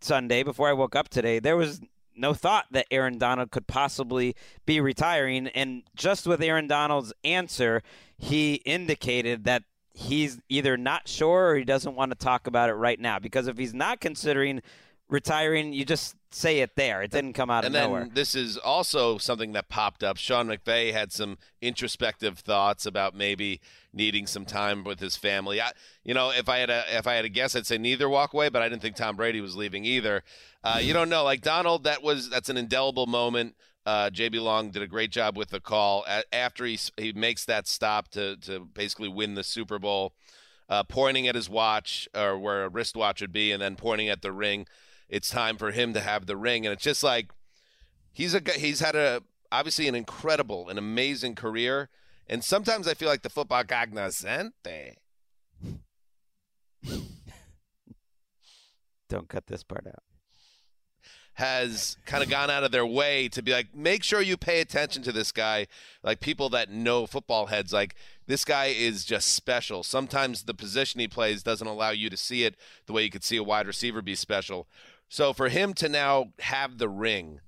Sunday, before I woke up today, there was no thought that Aaron Donald could possibly be retiring. And just with Aaron Donald's answer, he indicated that he's either not sure or he doesn't want to talk about it right now. Because if he's not considering retiring, you just say it there. It didn't come out and of then nowhere. this is also something that popped up. Sean McVay had some introspective thoughts about maybe needing some time with his family. I, you know, if I had a if I had a guess, I'd say neither walk away, but I didn't think Tom Brady was leaving either. Uh, you don't know. Like Donald, that was that's an indelible moment. Uh, JB Long did a great job with the call a- after he he makes that stop to to basically win the Super Bowl, uh, pointing at his watch or where a wristwatch would be, and then pointing at the ring. It's time for him to have the ring, and it's just like he's a. He's had a obviously an incredible, an amazing career, and sometimes I feel like the football cognoscente. Don't cut this part out. has kind of gone out of their way to be like, make sure you pay attention to this guy. Like people that know football heads, like this guy is just special. Sometimes the position he plays doesn't allow you to see it the way you could see a wide receiver be special. So for him to now have the ring,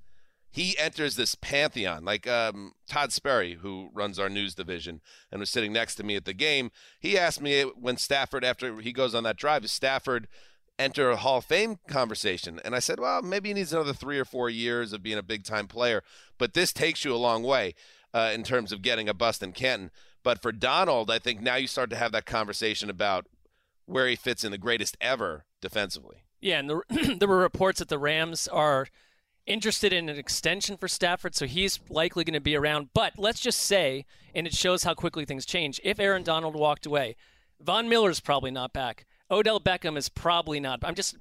he enters this pantheon. Like um, Todd Sperry, who runs our news division and was sitting next to me at the game, he asked me when Stafford, after he goes on that drive, is Stafford enter a Hall of Fame conversation. And I said, well, maybe he needs another three or four years of being a big time player. But this takes you a long way uh, in terms of getting a bust in Canton. But for Donald, I think now you start to have that conversation about where he fits in the greatest ever defensively. Yeah, and the, there were reports that the Rams are interested in an extension for Stafford, so he's likely going to be around. But let's just say, and it shows how quickly things change, if Aaron Donald walked away, Von Miller's probably not back. Odell Beckham is probably not. I'm just,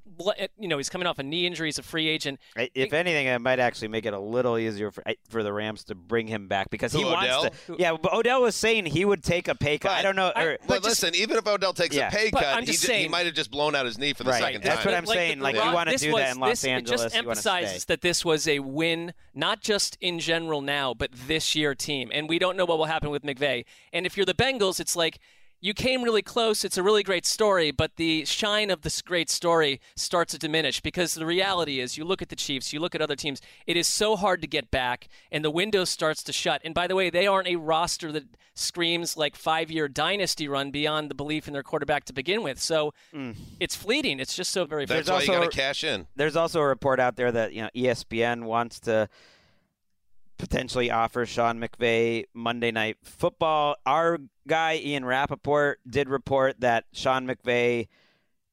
you know, he's coming off a knee injury. He's a free agent. If anything, it might actually make it a little easier for for the Rams to bring him back because he Who, wants Odell? to. Yeah, but Odell was saying he would take a pay cut. I don't know. I- or- But just- listen, even if Odell takes Yeah. a pay But cut, I'm he, just ju- he might have just blown out his knee for the Right. second That's what I'm saying. Like, you wanna this do that in Los this, Angeles, It just you emphasizes stay. that this was a win, not just in general now, but this year team. And we don't know what will happen with McVay. And if you're the Bengals, it's like you came really close. It's a really great story, but the shine of this great story starts to diminish because the reality is you look at the Chiefs, you look at other teams, it is so hard to get back, and the window starts to shut. And by the way, they aren't a roster that screams like five year dynasty run beyond the belief in their quarterback to begin with. So mm. it's fleeting. It's just so very That's There's why you also- got to cash in. There's also a report out there that you know ESPN wants to potentially offer Sean McVay Monday Night Football. Our guy Ian Rapoport did report that Sean McVay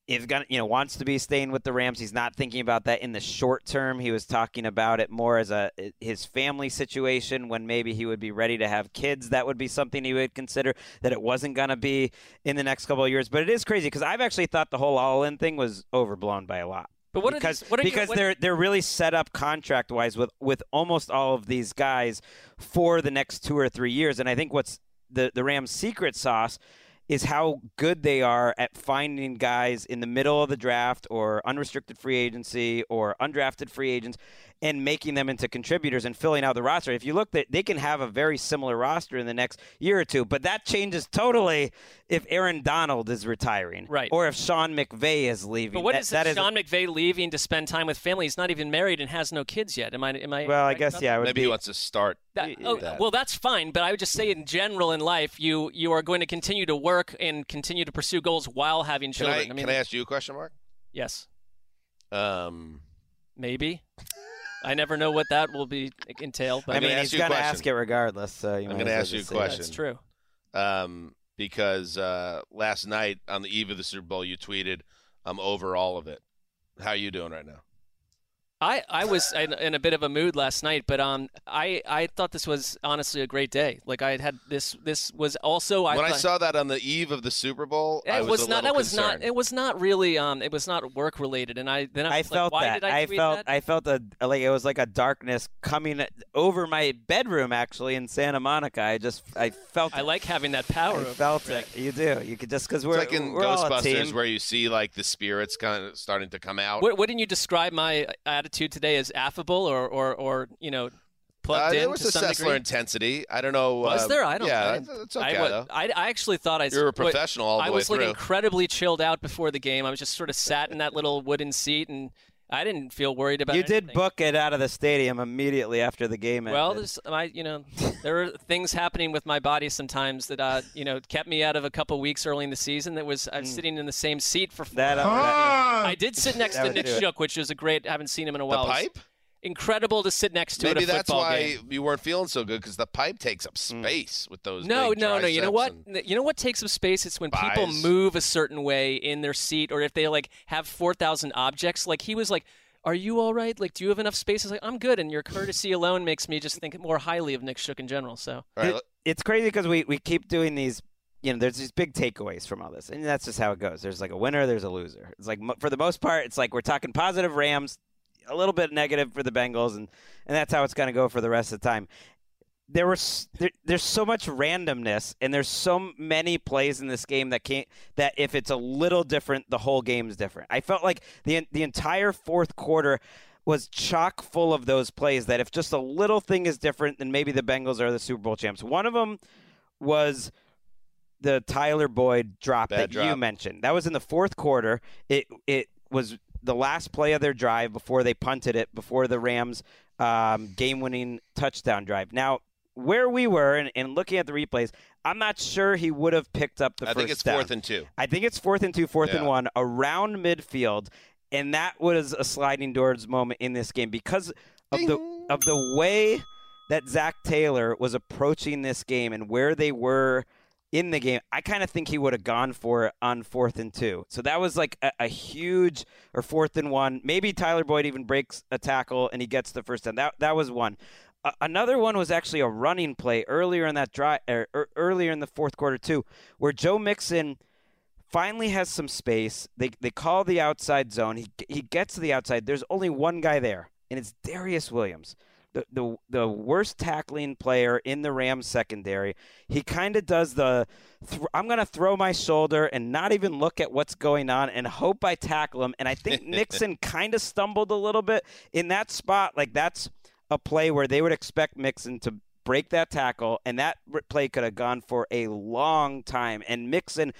is gonna you know wants to be staying with the Rams. He's not thinking about that in the short term. He was talking about it more as a his family situation when maybe he would be ready to have kids. That would be something he would consider. That it wasn't gonna be in the next couple of years. But it is crazy because I've actually thought the whole all in thing was overblown by a lot But what because these- what are you- because what- they're they're really set up contract wise with with almost all of these guys for the next two or three years. And I think what's the the Rams' secret sauce is how good they are at finding guys in the middle of the draft or unrestricted free agency or undrafted free agents and making them into contributors and filling out the roster. If you look that they can have a very similar roster in the next year or two, but that changes totally if Aaron Donald is retiring. Right. Or if Sean McVay is leaving. But what That- is that it? is a- Sean McVay leaving to spend time with family? He's not even married and has no kids yet. Am I? Am I? Well, I guess yeah. would Maybe be, he wants to start. That- oh, that. well, that's fine, but I would just say in general in life, you you are going to continue to work and continue to pursue goals while having Can children. I, mean, can I ask you a question, Marc? yes, Um, maybe. I never know what that will be entail, but I mean, he's you a gonna ask it regardless. So you I'm gonna ask you a question. that's true. um, because uh, last night on the eve of the Super Bowl, you tweeted, "I'm over all of it." How are you doing right now? I, I was in, in a bit of a mood last night, but um, I, I thought this was honestly a great day. Like I had this this was also I when I thought, saw that on the eve of the Super Bowl, I it was, was, a not little that was concerned. not it was not really um it was not work related, and I then I, I was felt like, why that. did I, tweet felt that? I felt a like it was like a darkness coming over my bedroom actually in Santa Monica. I just I felt I it. like having that power. I felt Gregg. it. You do. You could just because we're like in we're all a Ghostbusters, where you see like the spirits kind of starting to come out. What, wouldn't you describe my attitude today as affable or, or, or you know, Uh, plugged in there was to a some Sessler degree? intensity. I don't know. Was uh, there? I don't. Yeah, I, it's, it's okay I, would- though. I, I actually thought I. You're a what- professional all the I way was like incredibly chilled out before the game. I was just sort of sat in that little wooden seat and I didn't feel worried about. You did book it out of the stadium immediately after the game. Well, ended. there's, I, you know, there were things happening with my body sometimes that, uh, you know, kept me out of a couple weeks early in the season. That was I was sitting in the same seat for. That, uh, that- I did sit next to Nick do. Shook, which was a great. I haven't seen him in a The while. It was pipe? Incredible to sit next to Maybe at a that's why game. you weren't feeling so good because the pipe takes up Hmm. space with those. No, big no, no. You know what? You know what takes up space? It's when people move a certain way in their seat, or if they like have four thousand objects. Like he was like, "Are you all right? Like, do you have enough space?" I like, I'm good." And your courtesy alone makes me just think more highly of Nick Shook in general. So it- it's crazy because we, we keep doing these you know there's these big takeaways from all this and that's just how it goes there's like a winner there's a loser it's like for the most part it's like we're talking positive rams a little bit negative for the bengals and and that's how it's going to go for the rest of the time there was there, there's so much randomness and there's so many plays in this game that can't that if it's a little different the whole game is different i felt like the the entire fourth quarter was chock full of those plays that if just a little thing is different then maybe the bengals are the super bowl champs one of them was the Tyler Boyd drop Bad that you mentioned. That was in the fourth quarter. It it was the last play of their drive before they punted it before the Rams um, game-winning touchdown drive. Now, where we were and, and looking at the replays, I'm not sure he would have picked up the I first think it's down. fourth and two. I think it's fourth and two, fourth and one, around midfield, and that was a sliding doors moment in this game because of the of the way that Zac Taylor was approaching this game and where they were in the game. I kind of think he would have gone for it on fourth and two. So that was like a, a huge or fourth and one. Maybe Tyler Boyd even breaks a tackle and he gets the first down. That that was one. Uh, another one was actually a running play earlier in that drive, er, er, earlier in the fourth quarter too, where Joe Mixon finally has some space. They they call the outside zone. He he gets to the outside. There's only one guy there, and it's Darius Williams. The, the the worst tackling player in the Rams secondary. He kind of does the th- I'm going to throw my shoulder and not even look at what's going on and hope I tackle him. And I think Mixon kind of stumbled a little bit in that spot. Like that's a play where they would expect Mixon to break that tackle, and that play could have gone for a long time. And Mixon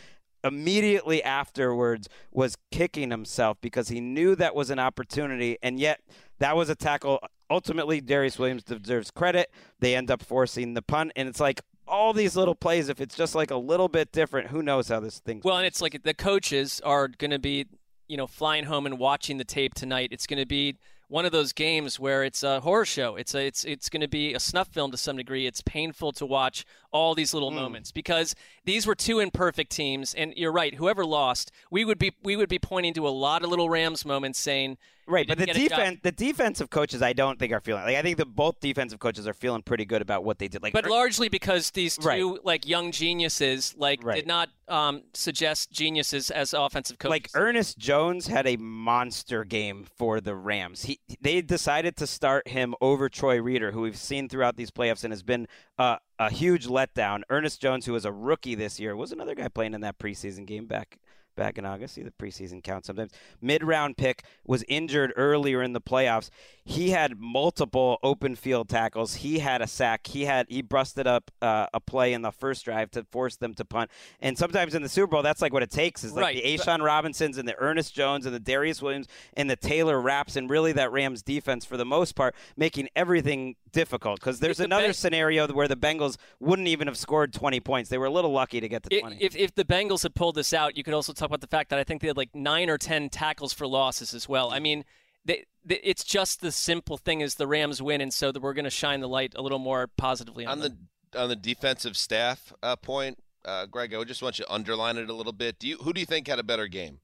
immediately afterwards was kicking himself because he knew that was an opportunity, and yet that was a tackle. Ultimately, Darius Williams deserves credit. They end up forcing the punt, and it's like all these little plays. If it's just like a little bit different, who knows how this thing? Well, and it's like the coaches are going to be, you know, flying home and watching the tape tonight. It's going to be one of those games where it's a horror show. It's a, it's it's going to be a snuff film to some degree. It's painful to watch all these little Hmm. moments because these were two imperfect teams, and you're right. Whoever lost, we would be we would be pointing to a lot of little Rams moments, saying, Right, but the didn't get it done." defense, the defensive coaches, I don't think are feeling like I think the both defensive coaches are feeling pretty good about what they did. Like, But Er- largely because these two Right. like young geniuses like Right. did not um, suggest geniuses as offensive coaches. like Ernest Jones had a monster game for the Rams. He they decided to start him over Troy Reeder, who we've seen throughout these playoffs and has been uh, a huge letdown. Ernest Jones, who was a rookie this year, was another guy playing in that preseason game back back in August. See the preseason count sometimes. Mid round pick was injured earlier in the playoffs. He had multiple open field tackles. He had a sack. He had he busted up uh, a play in the first drive to force them to punt. And sometimes in the Super Bowl, that's like what it takes is like Right, the A'Shawn Robinsons and the Ernest Jones and the Darius Williams and the Taylor Rapps and really that Rams defense for the most part making everything difficult because there's If the another Ben- scenario where the Bengals wouldn't even have scored 20 points. They were a little lucky to get to I- 20. If, if the Bengals had pulled this out, you could also talk about the fact that I think they had like nine or ten tackles for losses as well. I mean, they, they, it's just the simple thing is the Rams win, and so that we're going to shine the light a little more positively on, on them. the on the defensive staff uh, point, uh, Gregg, I just want you to underline it a little bit. Do you who do you think had a better game?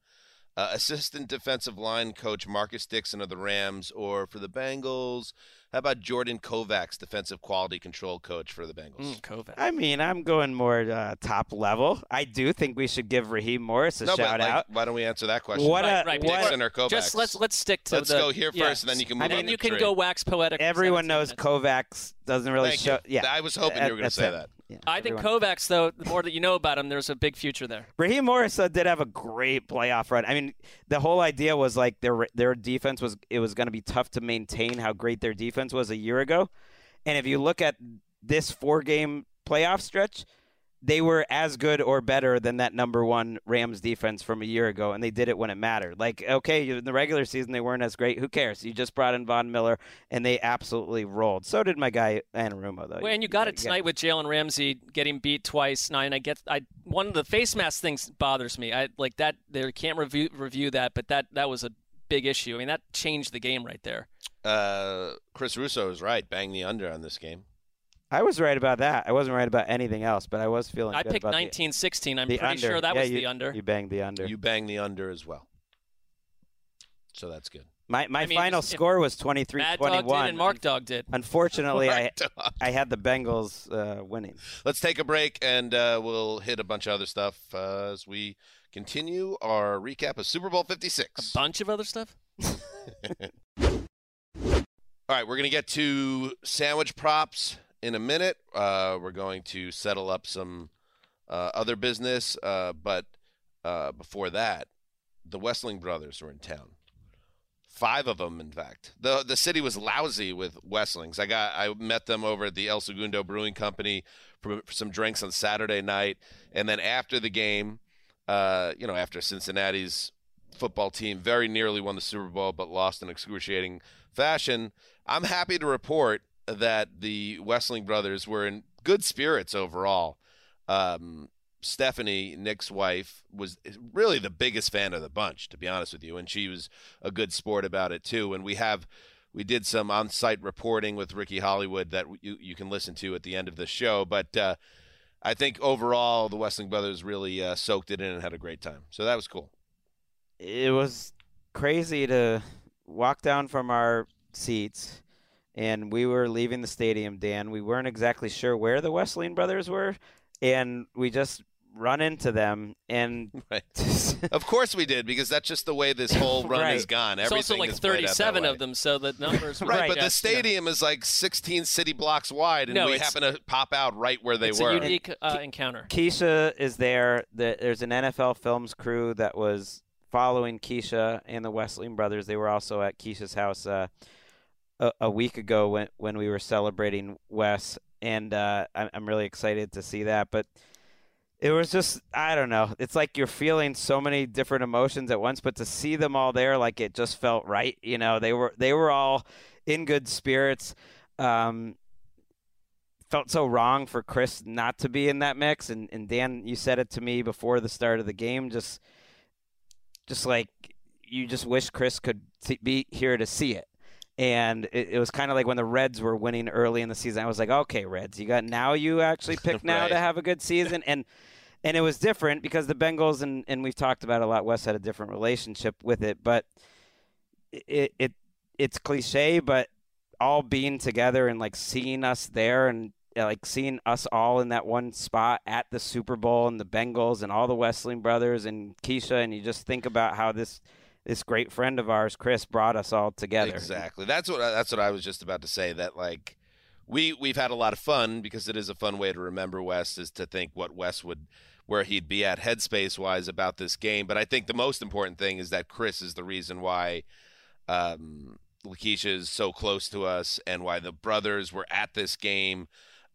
Uh, assistant defensive line coach Marcus Dixon of the Rams, or for the Bengals? How about Jordan Kovacs, defensive quality control coach for the Bengals? Mm, Kovac. I mean, I'm going more uh, top level. I do think we should give Raheem Morris a no, shout but like, out. why don't we answer that question? What right, a right. what or Kovacs? Just let's let's stick to Let's the, go here yeah. first, and then you can move And on then to you can trade. go wax poetic. everyone knows minutes. Kovacs doesn't really Thank show. you. Yeah, I was hoping you were going to say it. that. Yeah, I think everyone- Kovacs, though, the more that you know about him, there's a big future there. Raheem Morris uh, did have a great playoff run. I mean, the whole idea was like their their defense was it was going to be tough to maintain how great their defense was a year ago, and if you look at this four game playoff stretch, they were as good or better than that number one Rams defense from a year ago, and they did it when it mattered. Like, okay, in the regular season they weren't as great. Who cares? You just brought in Von Miller, and they absolutely rolled. So did my guy Anarumo, though. Well, and you got it tonight with Jalen Ramsey getting beat twice. Nine. I get. I one of the face mask things bothers me. I like that. They can't review review that, but that that was a big issue. I mean, that changed the game right there. Uh, Chris Russo is right. Bang the under on this game. I was right about that. I wasn't right about anything else, but I was feeling. I good picked 1916. I'm the, the pretty under. sure that yeah, was you, the under. You banged the under. You banged the under as well. So that's good. My my I mean, final score was 23 Mad Dog 21. did and Mark Dog did. Unfortunately, I Dog. I had the Bengals uh, winning. Let's take a break and uh, we'll hit a bunch of other stuff uh, as we continue our recap of Super Bowl 56. A bunch of other stuff. All right, we're going to get to sandwich props in a minute. Uh, we're going to settle up some uh, other business, uh, but uh, before that, the Wesseling brothers were in town. Five of them, in fact. the The city was lousy with Wesselings. I got I met them over at the El Segundo Brewing Company for, for some drinks on Saturday night, and then after the game, uh, you know, after Cincinnati's football team very nearly won the Super Bowl but lost in excruciating fashion. I'm happy to report that the Wesseling brothers were in good spirits overall. Um, Stephanie, Nick's wife, was really the biggest fan of the bunch, to be honest with you, and she was a good sport about it too. And we have we did some on-site reporting with Ricky Hollywood that you you can listen to at the end of the show, but. Uh, I think overall the Wesseling brothers really uh, soaked it in and had a great time. So that was cool. It was crazy to walk down from our seats, and we were leaving the stadium. Dan, we weren't exactly sure where the Wesseling brothers were, and we just run into them and Right. Of course we did because that's just the way this whole run Right. has gone. It's Everything also like is played out that 37 of them, so the numbers. Right, Right, but the yes, you know. stadium is like 16 city blocks wide, and No, we happen to pop out right where they It's were. a unique uh, encounter. Keisha is there. There's an NFL Films crew that was following Keisha and the Wesseling brothers. They were also at Keisha's house uh, a, a week ago when when we were celebrating Wes, and uh, I'm, really excited to see that. But it was just I don't know. It's like you're feeling so many different emotions at once, but to see them all there, like it just felt right. You know, they were they were all in good spirits. Um, felt so wrong for Chris not to be in that mix. And, and Dan, you said it to me before the start of the game. Just, just like you just wish Chris could be here to see it. And it, it was kind of like when the Reds were winning early in the season. I was like, okay, Reds, you got now. You actually pick now to have a good season, and and it was different because the Bengals and and we've talked about a lot. Wes had a different relationship with it, but it it it's cliche, but all being together and like seeing us there and uh, like seeing us all in that one spot at the Super Bowl and the Bengals and all the Wesseling brothers and Keisha and you just think about how this this great friend of ours Chris brought us all together. Exactly. That's what I, that's what I was just about to say. That like we we've had a lot of fun because it is a fun way to remember Wes is to think what Wes would where he'd be at headspace wise about this game. But I think the most important thing is that Chris is the reason why um, Lakeisha is so close to us and why the brothers were at this game.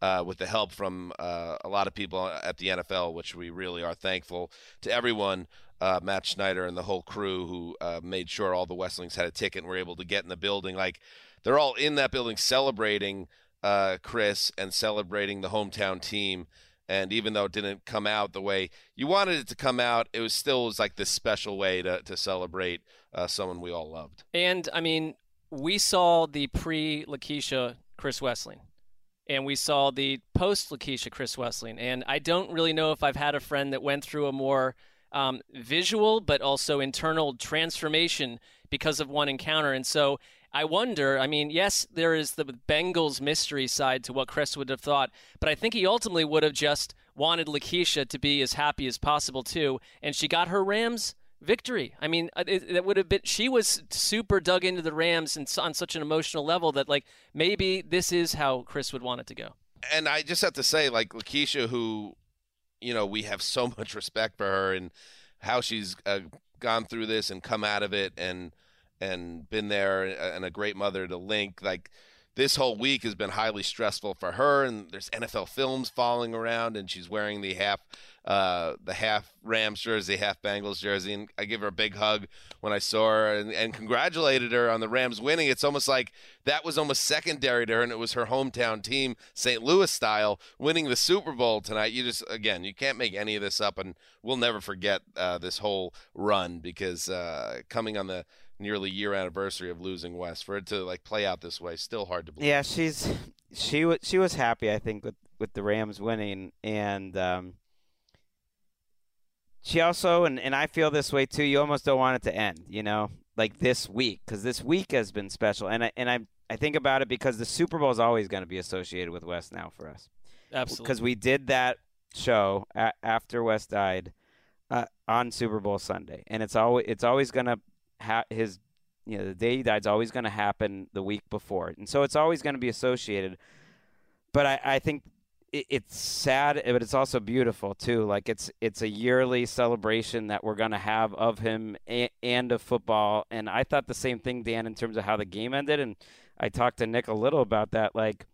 Uh, with the help from uh, a lot of people at the NFL, which we really are thankful to everyone, uh, Matt Schneider and the whole crew who uh, made sure all the Wesselings had a ticket and were able to get in the building. Like they're all in that building celebrating uh, Chris and celebrating the hometown team. And even though it didn't come out the way you wanted it to come out, it was still was like this special way to, to celebrate uh, someone we all loved. And I mean, we saw the pre Lakeisha Chris Wesseling, and we saw the post Lakeisha Chris Wesseling. And I don't really know if I've had a friend that went through a more um, visual but also internal transformation because of one encounter. And so I wonder, I mean, yes, there is the Bengals mystery side to what Chris would have thought, but I think he ultimately would have just wanted Lakeisha to be as happy as possible too. And she got her Rams victory. I mean, uh, that would have been. She was super dug into the Rams and on such an emotional level that like maybe this is how Chris would want it to go. and I just have to say, like Lakeisha, who, you know, we have so much respect for her and how she's uh, gone through this and come out of it and and been there and a great mother to Link. Like this whole week has been highly stressful for her, and there's NFL films falling around, and she's wearing the half, uh, the half Rams jersey, half Bengals jersey, and I give her a big hug when I saw her, and, and congratulated her on the Rams winning. It's almost like that was almost secondary to her, and it was her hometown team, St. Louis style, winning the Super Bowl tonight. You just, again, you can't make any of this up, and we'll never forget uh, this whole run because uh, coming on the nearly year anniversary of losing Wes for it to like play out this way still hard to believe. Yeah, she's she was she was happy I think with with the Rams winning and um she also and and I feel this way too. You almost don't want it to end, you know, like this week cuz this week has been special and I and I I think about it because the Super Bowl is always going to be associated with Wes now for us. Absolutely. Because we did that show a- after Wes died uh, on Super Bowl Sunday, and it's always it's always gonna ha- his you know the day he died is always gonna happen the week before, and so it's always gonna be associated. But I, I think it's sad, eh, but it's also beautiful too. Like it's it's a yearly celebration that we're gonna have of him and, and of football. And I thought the same thing, Dan, in terms of how the game ended, and I talked to Nick a little about that. Like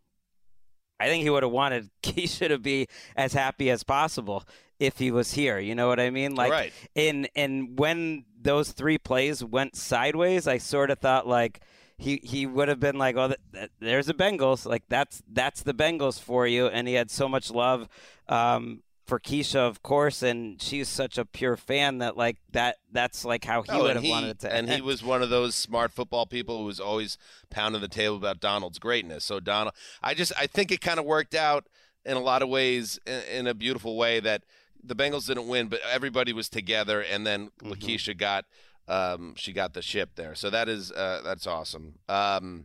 I think he would have wanted Keisha to be as happy as possible if he was here. You know what I mean? Like, Right. in and when those three plays went sideways, I sort of thought like he he would have been like, oh, th- th- there's the Bengals. Like that's that's the Bengals for you. And he had so much love. Um, for Keisha, of course, and she's such a pure fan that like that that's like how he Oh, would have he, wanted it to and he was one of those smart football people who was always pounding the table about Donald's greatness. So Donald, I just I think it kind of worked out in a lot of ways in, in a beautiful way that the Bengals didn't win, but everybody was together, and then Mm-hmm. Lakeisha got um, she got the ship there. So that is uh, that's awesome. Um,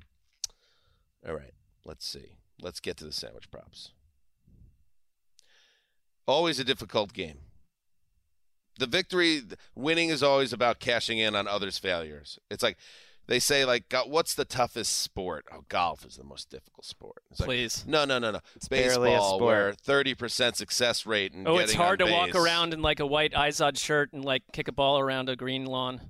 all right, let's see. Let's get to the sandwich props. Always a difficult game. The victory, winning is always about cashing in on others' failures. It's like they say, like, go- what's the toughest sport? Oh, golf is the most difficult sport. It's like, Please. no, no, no, no. It's barely a baseball, sport. where thirty percent success rate and Oh, it's hard on to walk around in like a white Izod shirt and like kick a ball around a green lawn.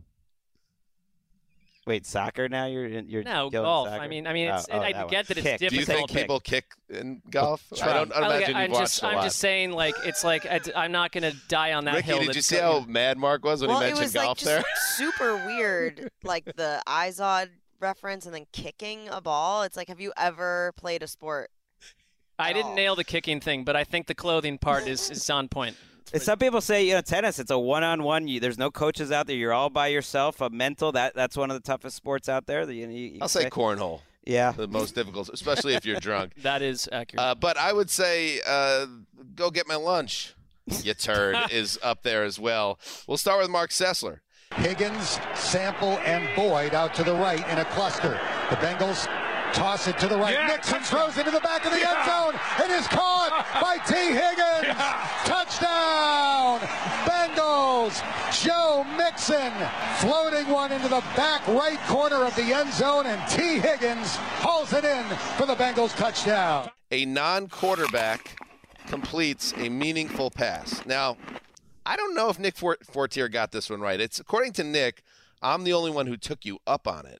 Wait, soccer now? You're you're No, golf. soccer? I mean, I mean, it's, Oh, oh, I that get one. that it's Kick. Do you difficult. think people kick in golf? I Try. don't, I don't I like- imagine I'm you've watched just, a I'm just saying, like, it's like I, am not gonna die on that Ricky, hill. did you that's see go- how mad Marc was when well, he it mentioned was like golf just there? super weird, like the eyes Izod reference and then kicking a ball. It's like, have you ever played a sport? I didn't all? nail the kicking thing, but I think the clothing part is, is on point. And some people say, you know, tennis, it's a one-on-one. You, there's no coaches out there. You're all by yourself. A mental that that's one of the toughest sports out there. that You, you, you I'll say cornhole, yeah. the most difficult, especially if you're drunk. That is accurate. Uh, but I would say, uh, go get my lunch. You turd is up there as well. We'll start with Marc Sessler. Higgins, Sample, and Boyd out to the right in a cluster. The Bengals toss it to the right. Yeah, Mixon touchdown. throws into the back of the Yeah. end zone. It is caught by T. Higgins. Touchdown, Bengals. Joe Mixon floating one into the back right corner of the end zone, and T. Higgins hauls it in for the Bengals touchdown. A non-quarterback completes a meaningful pass. Now, I don't know if Nick Fort- Fortier got this one right. It's according to Nick, I'm the only one who took you up on it.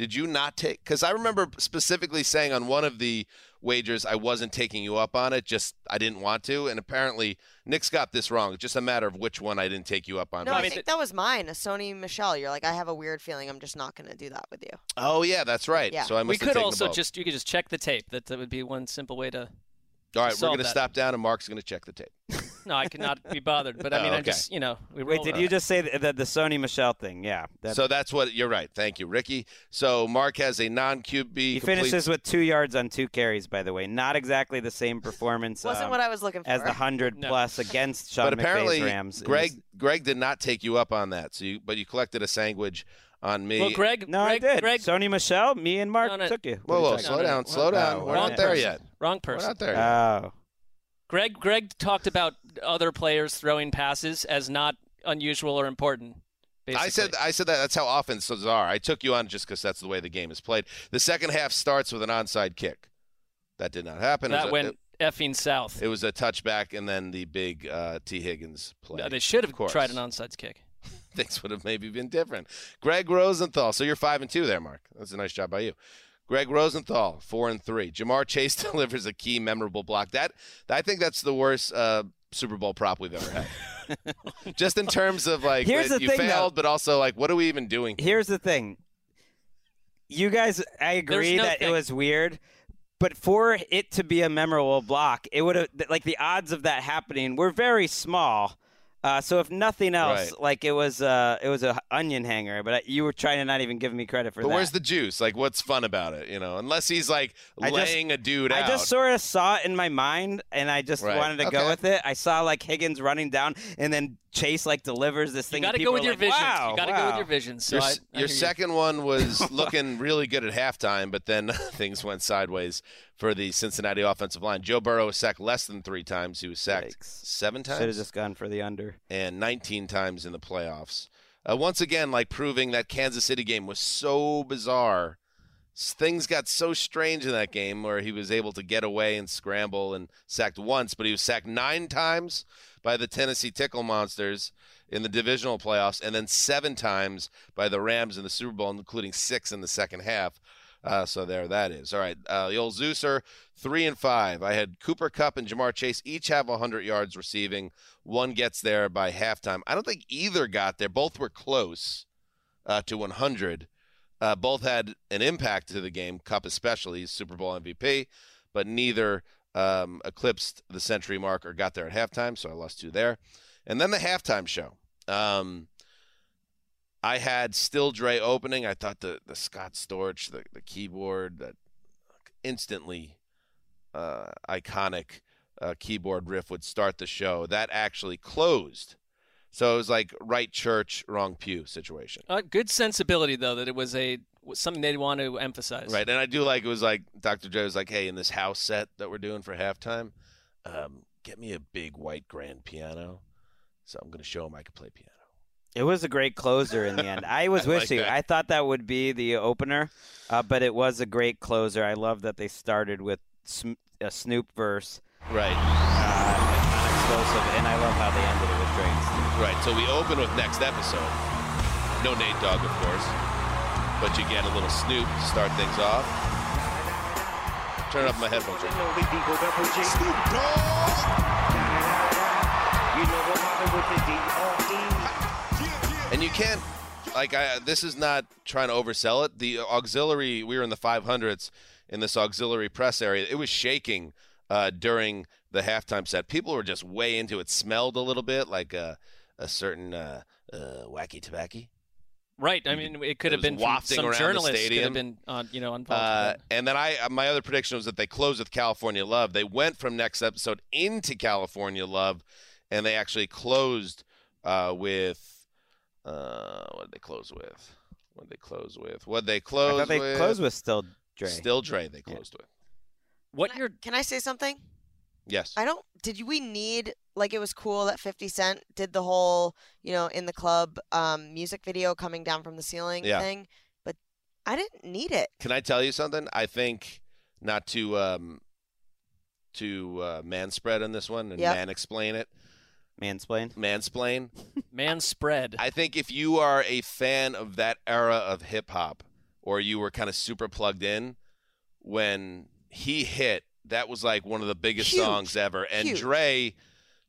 Did you not take? Because I remember specifically saying on one of the wagers I wasn't taking you up on it. Just I didn't want to, and apparently Nick's got this wrong. It's just a matter of which one I didn't take you up on. No, But- I, mean, think that was mine, a Sony Michel. You're like, I have a weird feeling. I'm just not going to do that with you. oh yeah, that's right. Yeah. So I we have could taken also just you could just check the tape. That, that would be one simple way to. All right, we're going to stop down, and Marc's going to check the tape. No, I cannot be bothered. But I Oh, mean, I'm just you know. We Wait, roll- did you just say the, the, the Sony Michel thing? Yeah. That, so that's what you're right. Thank you, Ricky. So Marc has a non-QB. he complete- finishes with two yards on two carries, by the way. Not exactly the same performance Wasn't um, what I was looking for. as the hundred No. plus against Sean but apparently McVay's Rams. It Gregg was- Gregg did not take you up on that. So you but you collected a sandwich on me. Well, Gregg. no, Gregg, I did. Gregg, Sony Michel, me and Marc No, no. took you. whoa, What are whoa, slow no, down, no. slow down. Oh, We're wrong not there yet. Wrong person. We're person. not there talking yet. Oh. Gregg. Gregg talked about other players throwing passes as not unusual or important. Basically. I said I said that. That's how offenses are. I took you on just because that's the way the game is played. The second half starts with an onside kick. That did not happen. It was that a- went It, effing south. it was a touchback, and then the big uh, T. Higgins play. No, they should have tried an onside kick. Things would have maybe been different. Gregg Rosenthal. So you're five and two there, Marc. That's a nice job by you. Gregg Rosenthal, four and three. Ja'Marr Chase delivers a key, memorable block. That I think that's the worst uh, Super Bowl prop we've ever had. Just in terms of like Here's the you thing, though. failed, but also like what are we even doing? Here's the thing. You guys, I agree no that thing. it was weird, but for it to be a memorable block, it would have like the odds of that happening were very small. Uh, so if nothing else, Right. like it was, uh, it was a onion hanger. But you were trying to not even give me credit for But that. where's the juice? Like, what's fun about it? You know, unless he's like I just- laying a dude out. I out. just sort of saw it in my mind, and I just Right. wanted to Okay. go with it. I saw like Higgins running down, and then Chase like delivers this thing. You thing. got and to go with are your like, vision. Wow, you got to go with your vision. So your I, s- I your hear you. second one was looking really good at halftime, but then things went sideways for the Cincinnati offensive line. Joe Burrow was sacked less than three times. He was sacked Yikes. seven Should have times just gone for the under. and 19 times in the playoffs. Uh, once again, like proving that Kansas City game was so bizarre. Things got so strange in that game where he was able to get away and scramble and sacked once, but he was sacked nine times by the Tennessee Tickle Monsters in the divisional playoffs, and then seven times by the Rams in the Super Bowl, including six in the second half. Uh, so there that is. All right, uh, the old Zeuser, three and five. I had Cooper Kupp and Ja'Marr Chase each have 100 yards receiving. One gets there by halftime. I don't think either got there. Both were close uh, to 100. Uh, both had an impact to the game. Kupp especially, Super Bowl MVP, but neither um, eclipsed the century mark or got there at halftime. So I lost two there. And then the halftime show. Um, I had Still Dre opening. I thought the the Scott Storch, the, the keyboard, that instantly uh, iconic uh, keyboard riff would start the show. That actually closed. So it was like right church, wrong pew situation. Uh, good sensibility though that it was a was something they'd want to emphasize. Right. And I do like it was like Dr. Dre was like, hey, in this house set that we're doing for halftime, um, get me a big white grand piano. So I'm going to show him I can play piano. It was a great closer in the end. I was I like wishing. that. I thought that would be the opener, uh, but it was a great closer. I love that they started with Sm- a Snoop verse Right. uh, on explosive, and I love how they ended it with Dre and Snoop. Right. So we open with next episode. No Nate Dogg, of course. But you get a little Snoop to start things off. Turn up my headphones. Snoop Dogg. And you can't, like, I, this is not trying to oversell it. The auxiliary, we were in the 500s in this auxiliary press area. It was shaking uh, during the halftime set. People were just way into it. Smelled a little bit like a, a certain uh, uh, wacky tobacco. Right. I mean, it could it have been wafting some around the journalists could have been on, you know, involved. Uh, and then I, my other prediction was that they closed with California Love. They went from next episode into California Love, and they actually closed uh, with uh, what did they close with? What did they close with? What did they I close thought they with? closed with still Dre. Still Dre. They closed with. What Can I- Can I say something? Yes. I don't. Did you- we need like it was cool that 50 Cent did the whole you know in the club um, music video coming down from the ceiling Yeah. thing, but I didn't need it. Can I tell you something? I think not to um, to uh, man spread on this one and Yep. man explain it. Mansplain. Mansplain. man spread. I think if you are a fan of that era of hip hop, or you were kind of super plugged in, when he hit, that was like one of the biggest Huge. songs ever. And Huge. Dre,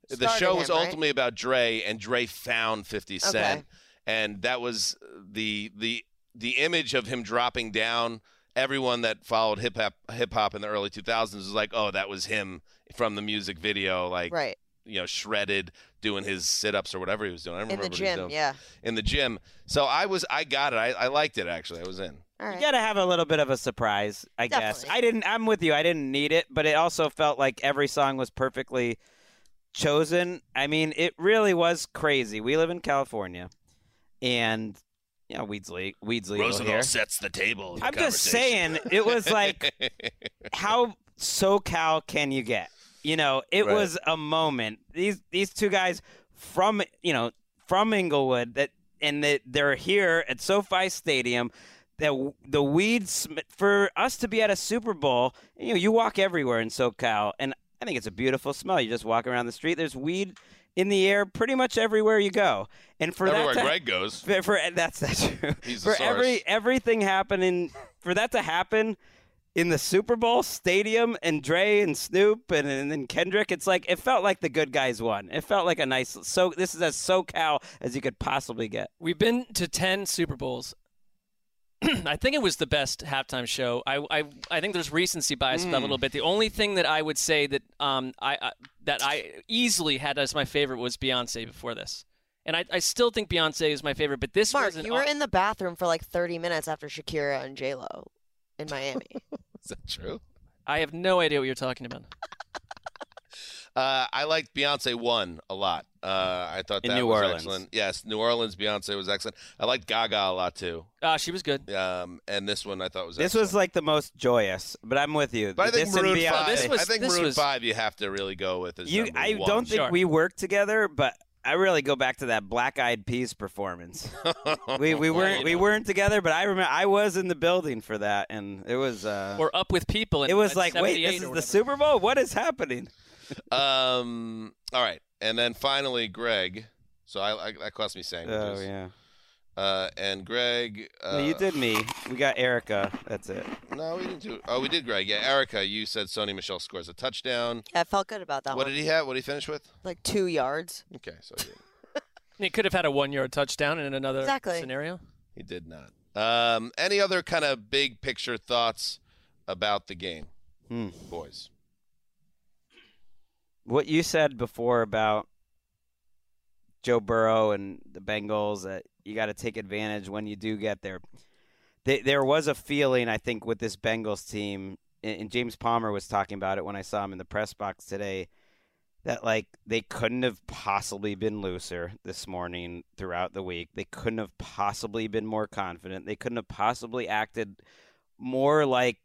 the Started show was him, right? ultimately about Dre, and Dre found 50 Cent, Okay. and that was the the the image of him dropping down. Everyone that followed hip hop hip hop in the early 2000s was like, oh, that was him from the music video, like Right you know, shredded, doing his sit ups or whatever he was doing. I don't in remember the what he was gym, doing. yeah. In the gym. So I was, I got it. I, I liked it actually. I was in. All right. You gotta have a little bit of a surprise, I guess. I didn't. I'm with you. I didn't need it, but it also felt like every song was perfectly chosen. I mean, it really was crazy. We live in California, and you know, weeds le- weeds legal here. sets the table. in I'm just saying, it was like how SoCal can you get? You know, it Right. was a moment. These these two guys from you know from Inglewood that and that they're here at SoFi Stadium. That the weeds for us to be at a Super Bowl, you know, you walk everywhere in SoCal, and I think it's a beautiful smell. You just walk around the street. There's weed in the air pretty much everywhere you go. And for Everywhere that to, Gregg goes. for, for that's that's true. He's for every everything happening for that to happen in the Super Bowl stadium and Dre and Snoop and and then Kendrick, it's like it felt like the good guys won. It felt like a nice so this is as SoCal as you could possibly get. We've been to 10 Super Bowls. I think it was the best halftime show. I, I, I think there's recency bias with that a little bit. The only thing that I would say that um I, I that I easily had as my favorite was Beyonce before this, and I, I still think Beyonce is my favorite. But this Marc, was an you were au- in the bathroom for like 30 minutes after Shakira and J Lo in Miami. Is that true? I have no idea what you're talking about. Uh, I liked Beyonce one a lot. Uh, I thought In that New was Orleans. excellent. Yes, New Orleans Beyonce was excellent. I liked Gaga a lot too. Uh, she was good. Um, and this one I thought was This excellent. was like the most joyous, but I'm with you. But I think This and Maroon Beyonce- Five. This was- I think this Maroon was- Five. You have to really go with as You, number I one. don't think Sure. we worked together, but I really go back to that Black Eyed Peas performance. we we weren't we weren't together, but I remember I was in the building for that, and it was uh, Or up with people. In, it was like, wait, this is the whatever. Super Bowl? What is happening? Um. All right, and then finally Gregg. So I, I that cost me sandwiches. Oh yeah, Uh, and Gregg. Uh, no, you did me. We got Erica. That's it. No, we didn't do. Oh, we did, Gregg. Yeah, Erica. You said Sony Michel scores a touchdown. yeah, I felt good about that What one. did he have? What did he finish with? like two yards. Okay, so he, He could have had a one-yard touchdown in another Exactly. scenario. he did not. Um, any other kind of big picture thoughts about the game, Hmm. boys? What you said before about Joe Burrow and the Bengals that you got to take advantage when you do get there. There was a feeling, I think, with this Bengals team, and James Palmer was talking about it when I saw him in the press box today, that like they couldn't have possibly been looser this morning throughout the week. They couldn't have possibly been more confident. They couldn't have possibly acted more like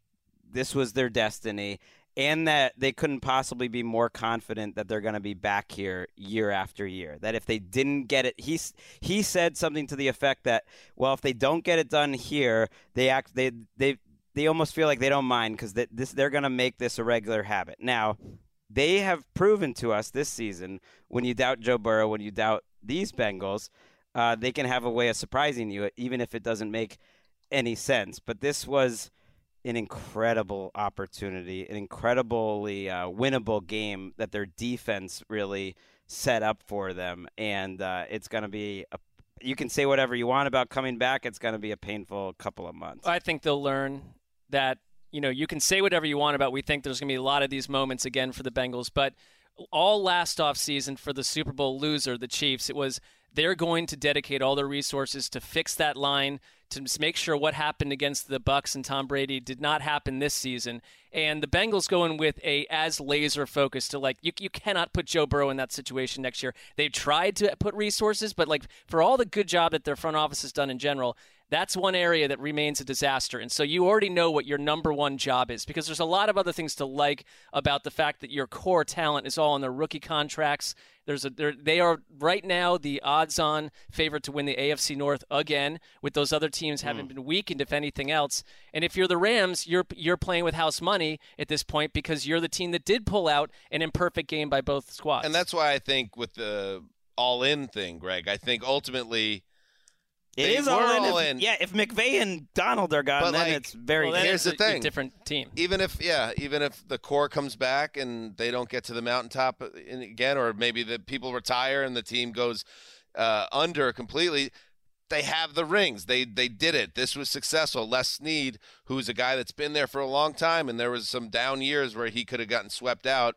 this was their destiny and that they couldn't possibly be more confident that they're going to be back here year after year. That if they didn't get it, he he said something to the effect that, well, if they don't get it done here, they act they they they almost feel like they don't mind because they, this they're going to make this a regular habit. Now, they have proven to us this season when you doubt Joe Burrow, when you doubt these Bengals, uh, they can have a way of surprising you, even if it doesn't make any sense. But this was an incredible opportunity, an incredibly uh, winnable game that their defense really set up for them, and uh, it's going to be. A, you can say whatever you want about coming back. It's going to be a painful couple of months. I think they'll learn that you know you can say whatever you want about. We think there's going to be a lot of these moments again for the Bengals, but all last off season for the Super Bowl loser, the Chiefs, it was they're going to dedicate all their resources to fix that line to make sure what happened against the Bucks and Tom Brady did not happen this season. And the Bengals going with a as laser focus to like you you cannot put Joe Burrow in that situation next year. They've tried to put resources, but like for all the good job that their front office has done in general, that's one area that remains a disaster. And so you already know what your number one job is because there's a lot of other things to like about the fact that your core talent is all on their rookie contracts. There's a they're- right now the odds-on favorite to win the AFC North again, with those other teams having hmm. been weakened if anything else. And if you're the Rams, you're you're playing with house money at this point because you're the team that did pull out an imperfect game by both squads. And that's why I think with the all-in thing, Gregg, I think ultimately It They is all in. all if, in. Yeah, if McVay and Donald are gone, But, then like, it's very. well, then Here's it's the a- a thing. different team. even if yeah, even if the core comes back and they don't get to the mountaintop in- again, or maybe the people retire and the team goes uh, under completely, they have the rings. They they did it. This was successful. Les Snead, who's a guy that's been there for a long time, and there was some down years where he could have gotten swept out,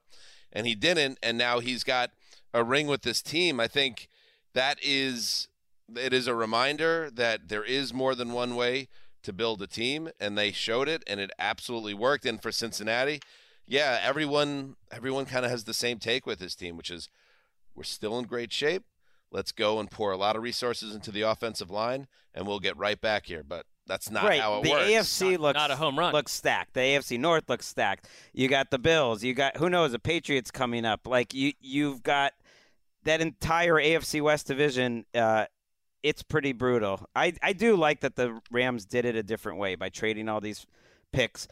and he didn't, and now he's got a ring with this team. I think that is it is a reminder that there is more than one way to build a team and they showed it and it absolutely worked and for Cincinnati yeah everyone everyone kind of has the same take with this team which is we're still in great shape let's go and pour a lot of resources into the offensive line and we'll get right back here but that's not right. how it the works AFC Not- looks not a home run. Looks stacked. The AFC North looks stacked. You got the Bills. You got who knows the Patriots coming up. Like you, you've got that entire AFC West division. Uh, it's pretty brutal. I I do like that the Rams did it a different way by trading all these picks.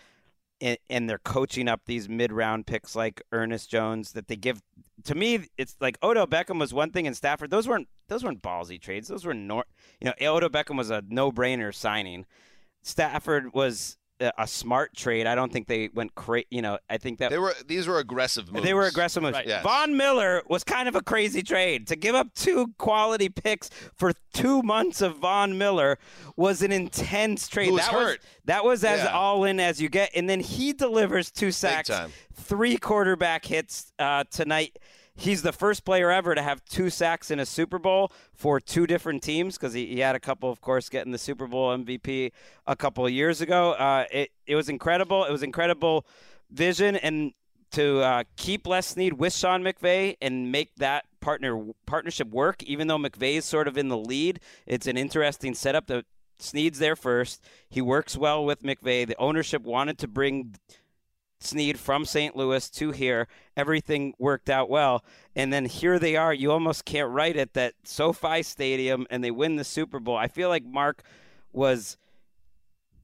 and, and they're coaching up these mid-round picks like Ernest Jones that they give. To me, it's like Odell Beckham was one thing, and Stafford. Those weren't those weren't ballsy trades. Those were nor, you know, Odell Beckham was a no-brainer signing. Stafford was a, smart trade. I don't think they went crazy. You know, I think that They were these were aggressive moves. they were aggressive moves. Right. Yes. Von Miller was kind of a crazy trade. To give up two quality picks for two months of Von Miller was an intense trade. Was that hurt. was that was as Yeah. all in as you get. And then he delivers two sacks, three quarterback hits uh, tonight. He's the first player ever to have two sacks in a Super Bowl for two different teams because he, he had a couple, of course, getting the Super Bowl MVP a couple of years ago. Uh, it, it was incredible. It was incredible vision and to uh, keep Les Snead with Sean McVay and make that partner partnership work, even though McVay is sort of in the lead. It's an interesting setup. The Snead's there first. He works well with McVay. The ownership wanted to bring Snead from St. Louis to here. Everything worked out well. And then here they are. You almost can't write it that SoFi Stadium and they win the Super Bowl. I feel like Marc was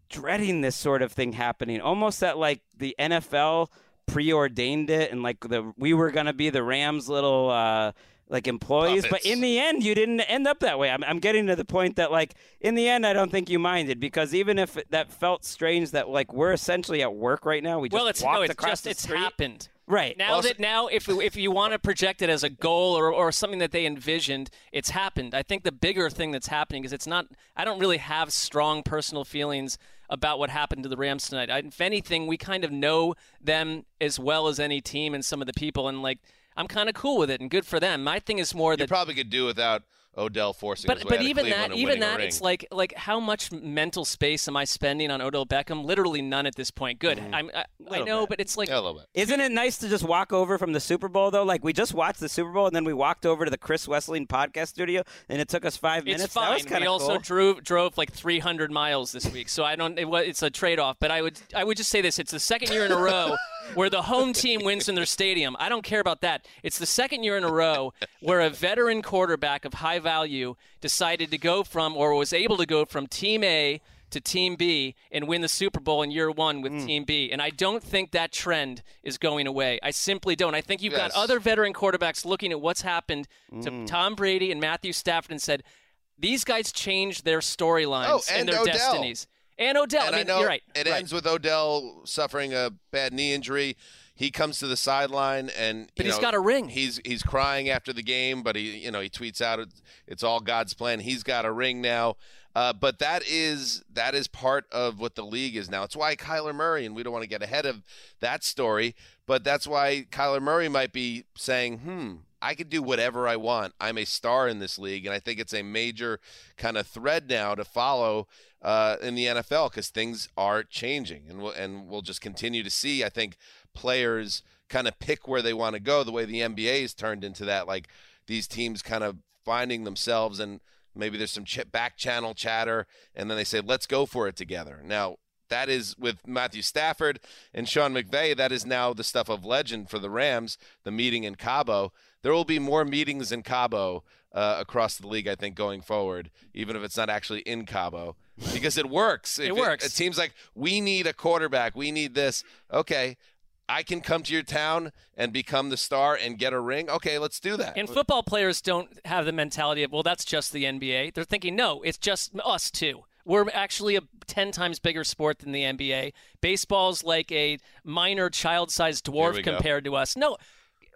dreading this sort of thing happening. Almost that like the NFL preordained it and like the we were going to be the Rams little uh like employees but in the end you didn't end up that way I'm, I'm getting to the point that like in the end i don't think you minded because even if that felt strange that like we're essentially at work right now we just well, it's walked no, it's across just the it's street. happened. right Now Also- that now, if if you want to project it as a goal or, or something that they envisioned, it's happened. I think the bigger thing that's happening is it's not. I don't really have strong personal feelings about what happened to the Rams tonight. I, if anything, we kind of know them as well as any team and some of the people, and like I'm kind of cool with it and good for them. My thing is more You that probably could do without Odell forcing but his way but out even Cleveland that even that it's like like how much mental space am I spending on Odell Beckham? Literally none at this point. Good. Mm-hmm. I'm, I, I know, bit. but it's like Yeah, a little bit. Isn't it nice to just walk over from the Super Bowl though? Like we just watched the Super Bowl and then we walked over to the Chris Wesseling podcast studio and it took us five minutes. It's That fine. was kinda We also cool. drove drove like 300 miles this week, so I don't. It, it's a trade off, but I would I would just say this: it's the second year in a row where the home team wins in their stadium. I don't care about that. It's the second year in a row where a veteran quarterback of high value decided to go from or was able to go from Team A to Team B and win the Super Bowl in year one with Hmm. Team B. And I don't think that trend is going away. I simply don't. I think you've got other veteran quarterbacks looking at what's happened to Hmm. Tom Brady and Matthew Stafford and said, these guys changed their storylines Oh, and their Odell. destinies. And Odell. and I mean, know you're right. it right. ends with Odell suffering a bad knee injury. He comes to the sideline and But he's know, got a ring. He's he's crying after the game, but he you know he tweets out it's, it's all God's plan. He's got a ring now. Uh, but that is that is part of what the league is now. It's why Kyler Murray, and we don't want to get ahead of that story, but that's why Kyler Murray might be saying, "Hmm, I could do whatever I want. I'm a star in this league, and I think it's a major kind of thread now to follow uh, in the NFL because things are changing, and we'll and we'll just continue to see. I think players kind of pick where they want to go. The way the NBA has turned into that, like these teams kind of finding themselves, and maybe there's some ch- back channel chatter, and then they say, "Let's go for it together." Now. That is with Matthew Stafford and Sean McVay. That is now the stuff of legend for the Rams. The meeting in Cabo. There will be more meetings in Cabo uh, across the league, I think, going forward, even if it's not actually in Cabo, because it works. It If works. It, seems like we need a quarterback. We need this. Okay, I can come to your town and become the star and get a ring. Okay, let's do that. And football players don't have the mentality of, well, that's just the NBA. They're thinking, no, it's just us too. We're actually a 10 times bigger sport than the NBA. Baseball's like a minor child sized dwarf we go. compared to us. No.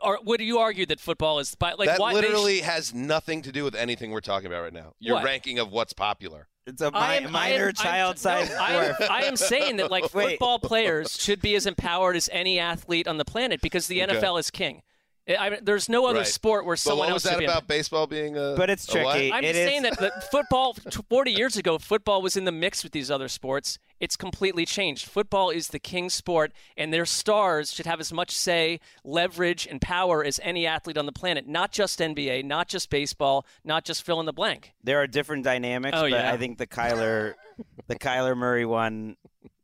Or would you argue that football is like that why they sh- literally has nothing to do with anything we're talking about right now. Your What? ranking of what's popular. It's a mi- am- minor I'm- child-sized no, I. I am saying that like Wait. football players should be as empowered as any athlete on the planet because the Okay. NFL is king. I I there's no other Right. sport where But someone what was else should that be about baseball being a? But it's tricky. I'm It just is- saying that, that football, 40 years ago, football was in the mix with these other sports. It's completely changed. Football is the king sport, and their stars should have as much say, leverage, and power as any athlete on the planet. Not just NBA, not just baseball, not just fill in the blank. there are different dynamics, Oh, but yeah. I think the Kyler, the Kyler Murray one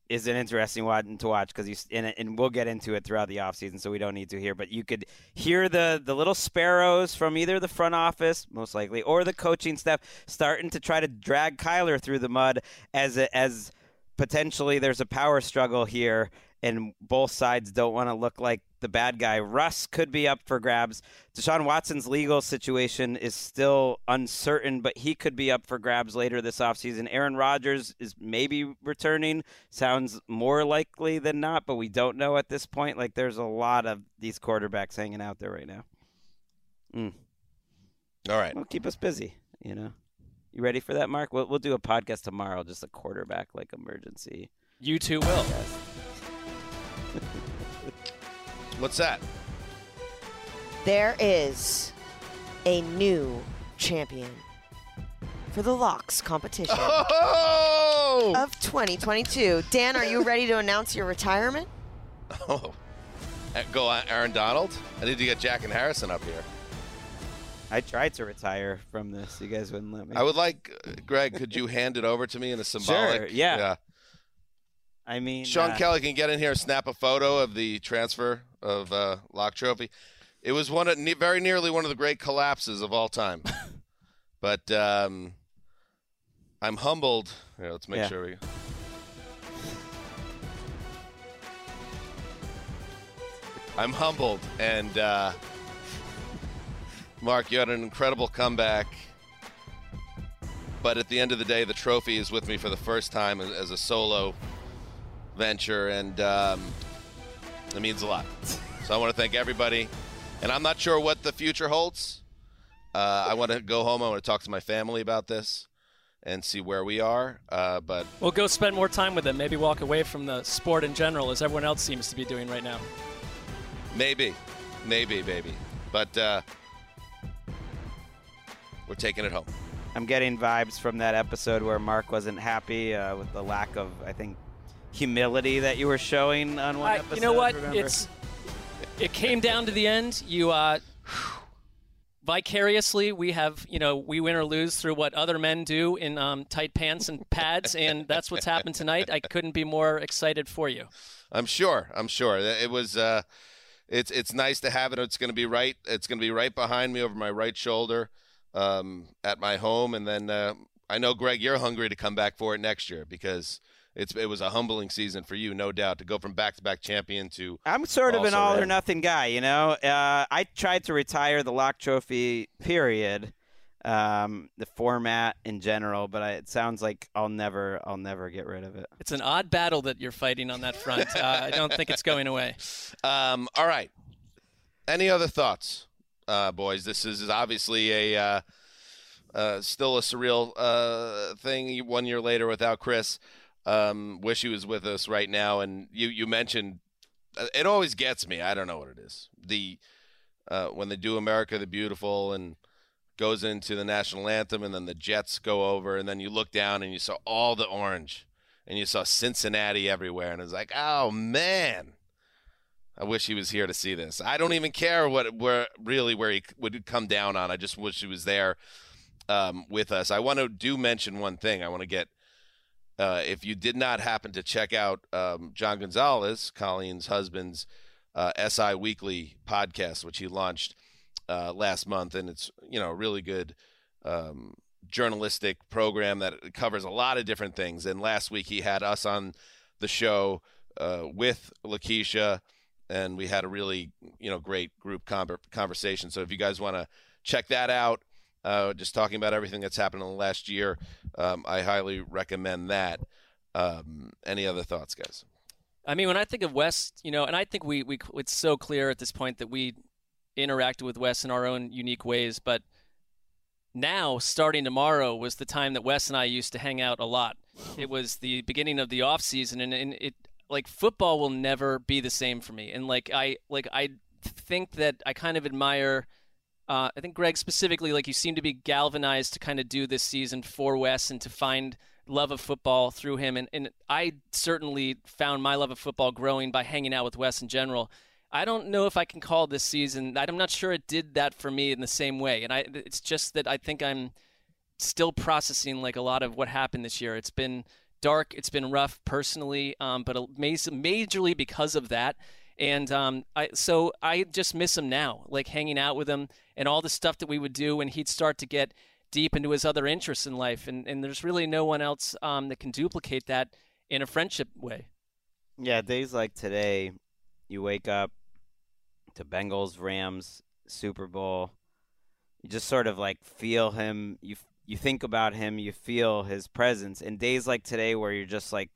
is an interesting one to watch because you and, and we'll get into it throughout the offseason, so we don't need to here. But you could hear the the little sparrows from either the front office, most likely, or the coaching staff starting to try to drag Kyler through the mud as a, as potentially there's a power struggle here. And both sides don't want to look like the bad guy. Russ could be up for grabs. Deshaun Watson's legal situation is still uncertain, but he could be up for grabs later this offseason. Aaron Rodgers is maybe returning. Sounds more likely than not, but we don't know at this point. Like there's a lot of these quarterbacks hanging out there right now. Mm. All right. Well, keep us busy, you know. You ready for that, Marc? We'll, we'll do a podcast tomorrow, just a quarterback like emergency. You too will. What's that? There is a new champion for the locks competition Oh! of 2022. Dan, are you ready to announce your retirement? oh. Uh, Go Aaron Donald. I need to get Jack and Harrison up here. I tried to retire from this. You guys wouldn't let me. I would like, uh, Gregg, could you hand it over to me in a symbolic? yeah. Yeah. I mean, Sean uh, Kelly can get in here, and snap a photo of the transfer of uh, Lock Trophy. It was one of, ne- very nearly one of the great collapses of all time. but um, I'm humbled. Here, let's make Yeah. sure we. I'm humbled, and uh, Marc, you had an incredible comeback. But at the end of the day, the trophy is with me for the first time as, as a solo venture, and um, it means a lot. So I want to thank everybody, and I'm not sure what the future holds. Uh, I want to go home. I want to talk to my family about this and see where we are. Uh, but We'll go spend more time with them. Maybe walk away from the sport in general, as everyone else seems to be doing right now. maybe, maybe, maybe. But uh, we're taking it home. I'm getting vibes from that episode where Marc wasn't happy uh, with the lack of, I think, humility that you were showing on one I- episode. you know what? remember? It's it came down to the end. You uh, vicariously, we have you know we win or lose through what other men do in um, tight pants and pads, and that's what's happened tonight. I couldn't be more excited for you. I'm sure. I'm sure. It was. Uh, it's it's nice to have it. It's going to be right. It's going to be right behind me over my right shoulder, um, at my home, and then uh, I know Gregg, you're hungry to come back for it next year because it's it was a humbling season for you, no doubt, to go from back to back champion to. I'm sort of an all or nothing guy, you know. Uh, I tried to retire the Lock Trophy, period, um, the format in general, but I, it sounds like I'll never, I'll never get rid of it. It's an odd battle that you're fighting on that front. Uh, I don't think it's going away. Um, all right. Any other thoughts, uh, boys? This is obviously a uh, uh, still a surreal uh, thing. One year later, without Chris, um, wish he was with us right now. And you you mentioned uh, it always gets me. I don't know what it is. The uh, when they do America the Beautiful and goes into the national anthem, and then the Jets go over, and then you look down and you saw all the orange, and you saw Cincinnati everywhere, and it's like, oh man. I wish he was here to see this. I don't even care what where really where he would come down on. I just wish he was there um, with us. I want to do mention one thing. I want to get uh, if you did not happen to check out um, John Gonzalez, Colleen's husband's uh, SI Weekly podcast, which he launched uh, last month, and it's you know a really good um, journalistic program that covers a lot of different things. And last week he had us on the show uh, with Lakeisha, and we had a really you know great group con- conversation. So if you guys want to check that out, uh, just talking about everything that's happened in the last year, um, I highly recommend that. Um, any other thoughts, guys? I mean, when I think of Wes, you know, and I think we, we it's so clear at this point that we interacted with Wes in our own unique ways, but now starting tomorrow was the time that Wes and I used to hang out a lot. It was the beginning of the off season and, and it like football will never be the same for me. And like I like I think that I kind of admire uh, I think Gregg specifically, like you seem to be galvanized to kind of do this season for Wes and to find love of football through him. And, and I certainly found my love of football growing by hanging out with Wes in general. I don't know if I can call this season. I'm not sure it did that for me in the same way. And I, it's just that I think I'm still processing like a lot of what happened this year. It's been dark. It's been rough personally, um, but majorly because of that. And um, I, so I just miss him now, like hanging out with him and all the stuff that we would do when he'd start to get deep into his other interests in life. And, and there's really no one else um, that can duplicate that in a friendship way. Yeah, days like today, you wake up to Bengals, Rams, Super Bowl. You just sort of like feel him. You you think about him. You feel his presence. And days like today, where you're just like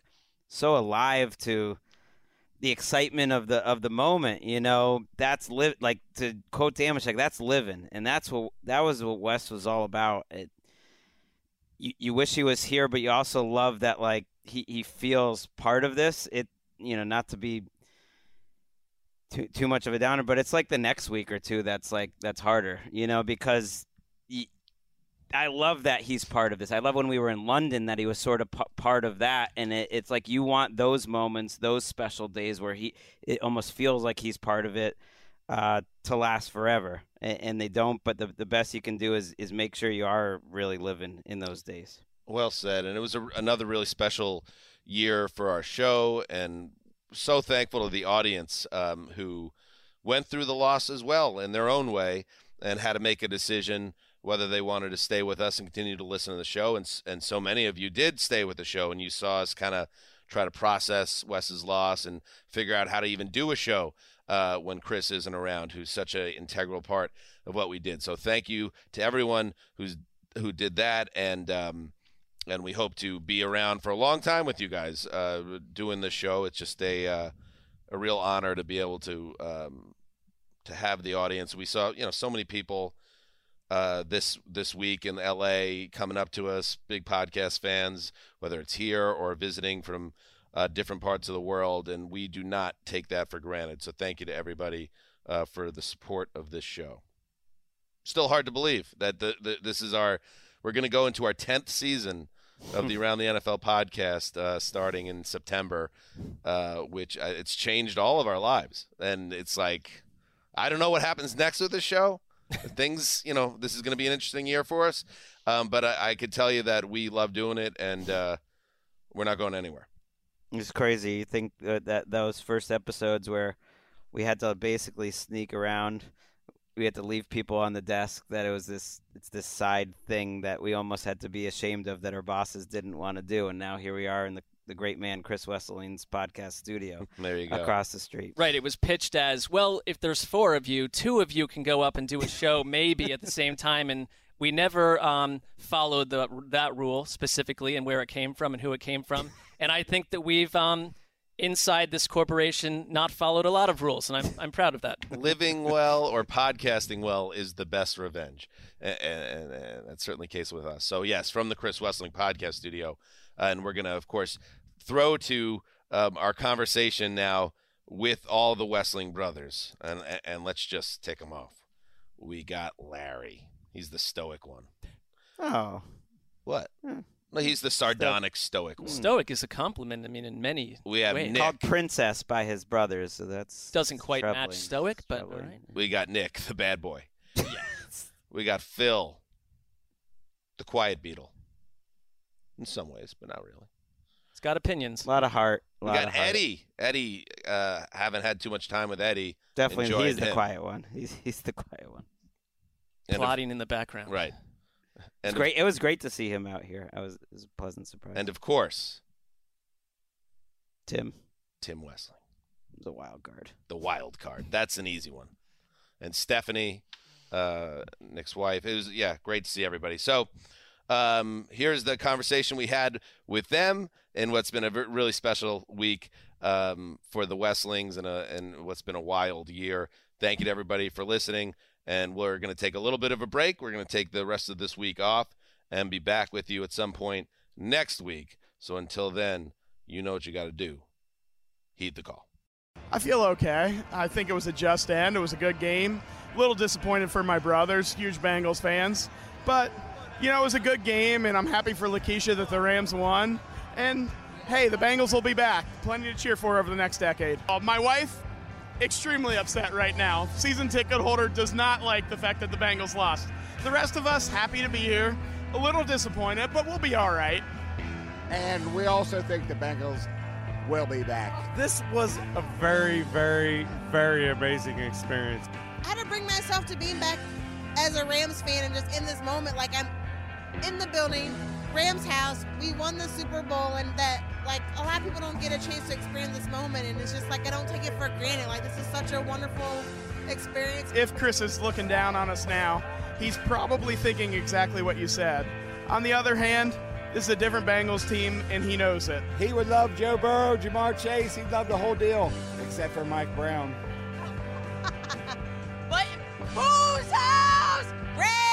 so alive to the excitement of the of the moment. You know, that's live like to quote Damashek, that's living, and that's what that was what Wes was all about. It, you you wish he was here, but you also love that like he he feels part of this. It you know not to be too too much of a downer, but it's like the next week or two that's like that's harder, you know, because. I love that he's part of this. I love when we were in London that he was sort of p- part of that, and it, it's like you want those moments, those special days where he it almost feels like he's part of it uh, to last forever, and, and, they don't. But the the best you can do is is make sure you are really living in those days. Well said, and it was a, another really special year for our show, and so thankful to the audience um, who went through the loss as well in their own way and had to make a decision whether they wanted to stay with us and continue to listen to the show. And and so many of you did stay with the show, and you saw us kind of try to process Wes's loss and figure out how to even do a show uh, when Chris isn't around, who's such an integral part of what we did. So thank you to everyone who's who did that, and um, and we hope to be around for a long time with you guys uh, doing this show. It's just a uh, a real honor to be able to um, to have the audience. We saw you know so many people uh, this this week in LA coming up to us, big podcast fans, whether it's here or visiting from uh, different parts of the world, and we do not take that for granted. So thank you to everybody uh, for the support of this show. Still hard to believe that the, the this is our we're going to go into our tenth season of the Around the NFL podcast uh, starting in September, uh, which uh, it's changed all of our lives, and it's like I don't know what happens next with the show things, you know, this is going to be an interesting year for us. Um, but I, I could tell you that we love doing it, and uh, we're not going anywhere. It's crazy. You think that, that those first episodes where we had to basically sneak around, we had to leave people on the desk. That it was this, it's this side thing that we almost had to be ashamed of that our bosses didn't want to do, and now here we are in the the great man Chris Wesseling's podcast studio. There you go. Across the street. Right. It was pitched as well. If there's four of you, two of you can go up and do a show maybe at the same time, and we never um, followed the, that rule specifically and where it came from and who it came from. And I think that we've. Um, inside this corporation not followed a lot of rules, and I'm I'm proud of that. Living well or podcasting well is the best revenge, and, and, and, that's certainly the case with us. So yes, from the Chris Wesseling podcast studio, uh, and we're gonna of course throw to um, our conversation now with all the Wesseling brothers, and and let's just tick them off. We got Larry. He's the stoic one. Oh, what? Hmm. No, he's the sardonic stoic one. Stoic is a compliment. I mean, in many we have ways. Nick. called princess by his brothers, so that's doesn't quite troubling. match stoic, but all right. We got Nick, the bad boy. yes. We got Phil, the quiet beetle. In some ways, but not really. It's got opinions. A lot of heart. A We got of heart. Eddie. Eddie, uh, haven't had too much time with Eddie. Definitely, Enjoyed he's the quiet one. He's he's the quiet one. And of- plotting in the background. right. It's And of, great. It was great to see him out here. I was, it was a pleasant surprise. and of course, Tim Tim Wesley, The wild card. the wild card. That's an easy one. And Stephanie, uh, Nick's wife. It was yeah, great to see everybody. So. Um, here's the conversation we had with them in what's been a really special week um, for the Wesselings and, a, and what's been a wild year. Thank you to everybody for listening. And we're going to take a little bit of a break. We're going to take the rest of this week off and be back with you at some point next week. So until then, you know what you got to do. Heed the call. I feel okay. I think it was a just end. It was a good game. A little disappointed for my brothers, huge Bengals fans. But, you know, it was a good game, and I'm happy for Lakeisha that the Rams won. And, hey, the Bengals will be back. Plenty to cheer for over the next decade. Uh, my wife, extremely upset right now. Season ticket holder does not like the fact that the Bengals lost. The rest of us, happy to be here. A little disappointed, but we'll be all right. And we also think the Bengals will be back. This was a very, very, very amazing experience. I had to bring myself to being back as a Rams fan and just in this moment, like I'm in the building, Rams house. We won the Super Bowl, and that like a lot of people don't get a chance to experience this moment, and it's just like I don't take it for granted. Like this is such a wonderful experience. If Chris is looking down on us now, he's probably thinking exactly what you said. On the other hand, this is a different Bengals team, and he knows it. He would love Joe Burrow, Ja'Marr Chase. He'd love the whole deal, except for Mike Brown. but whose house? Red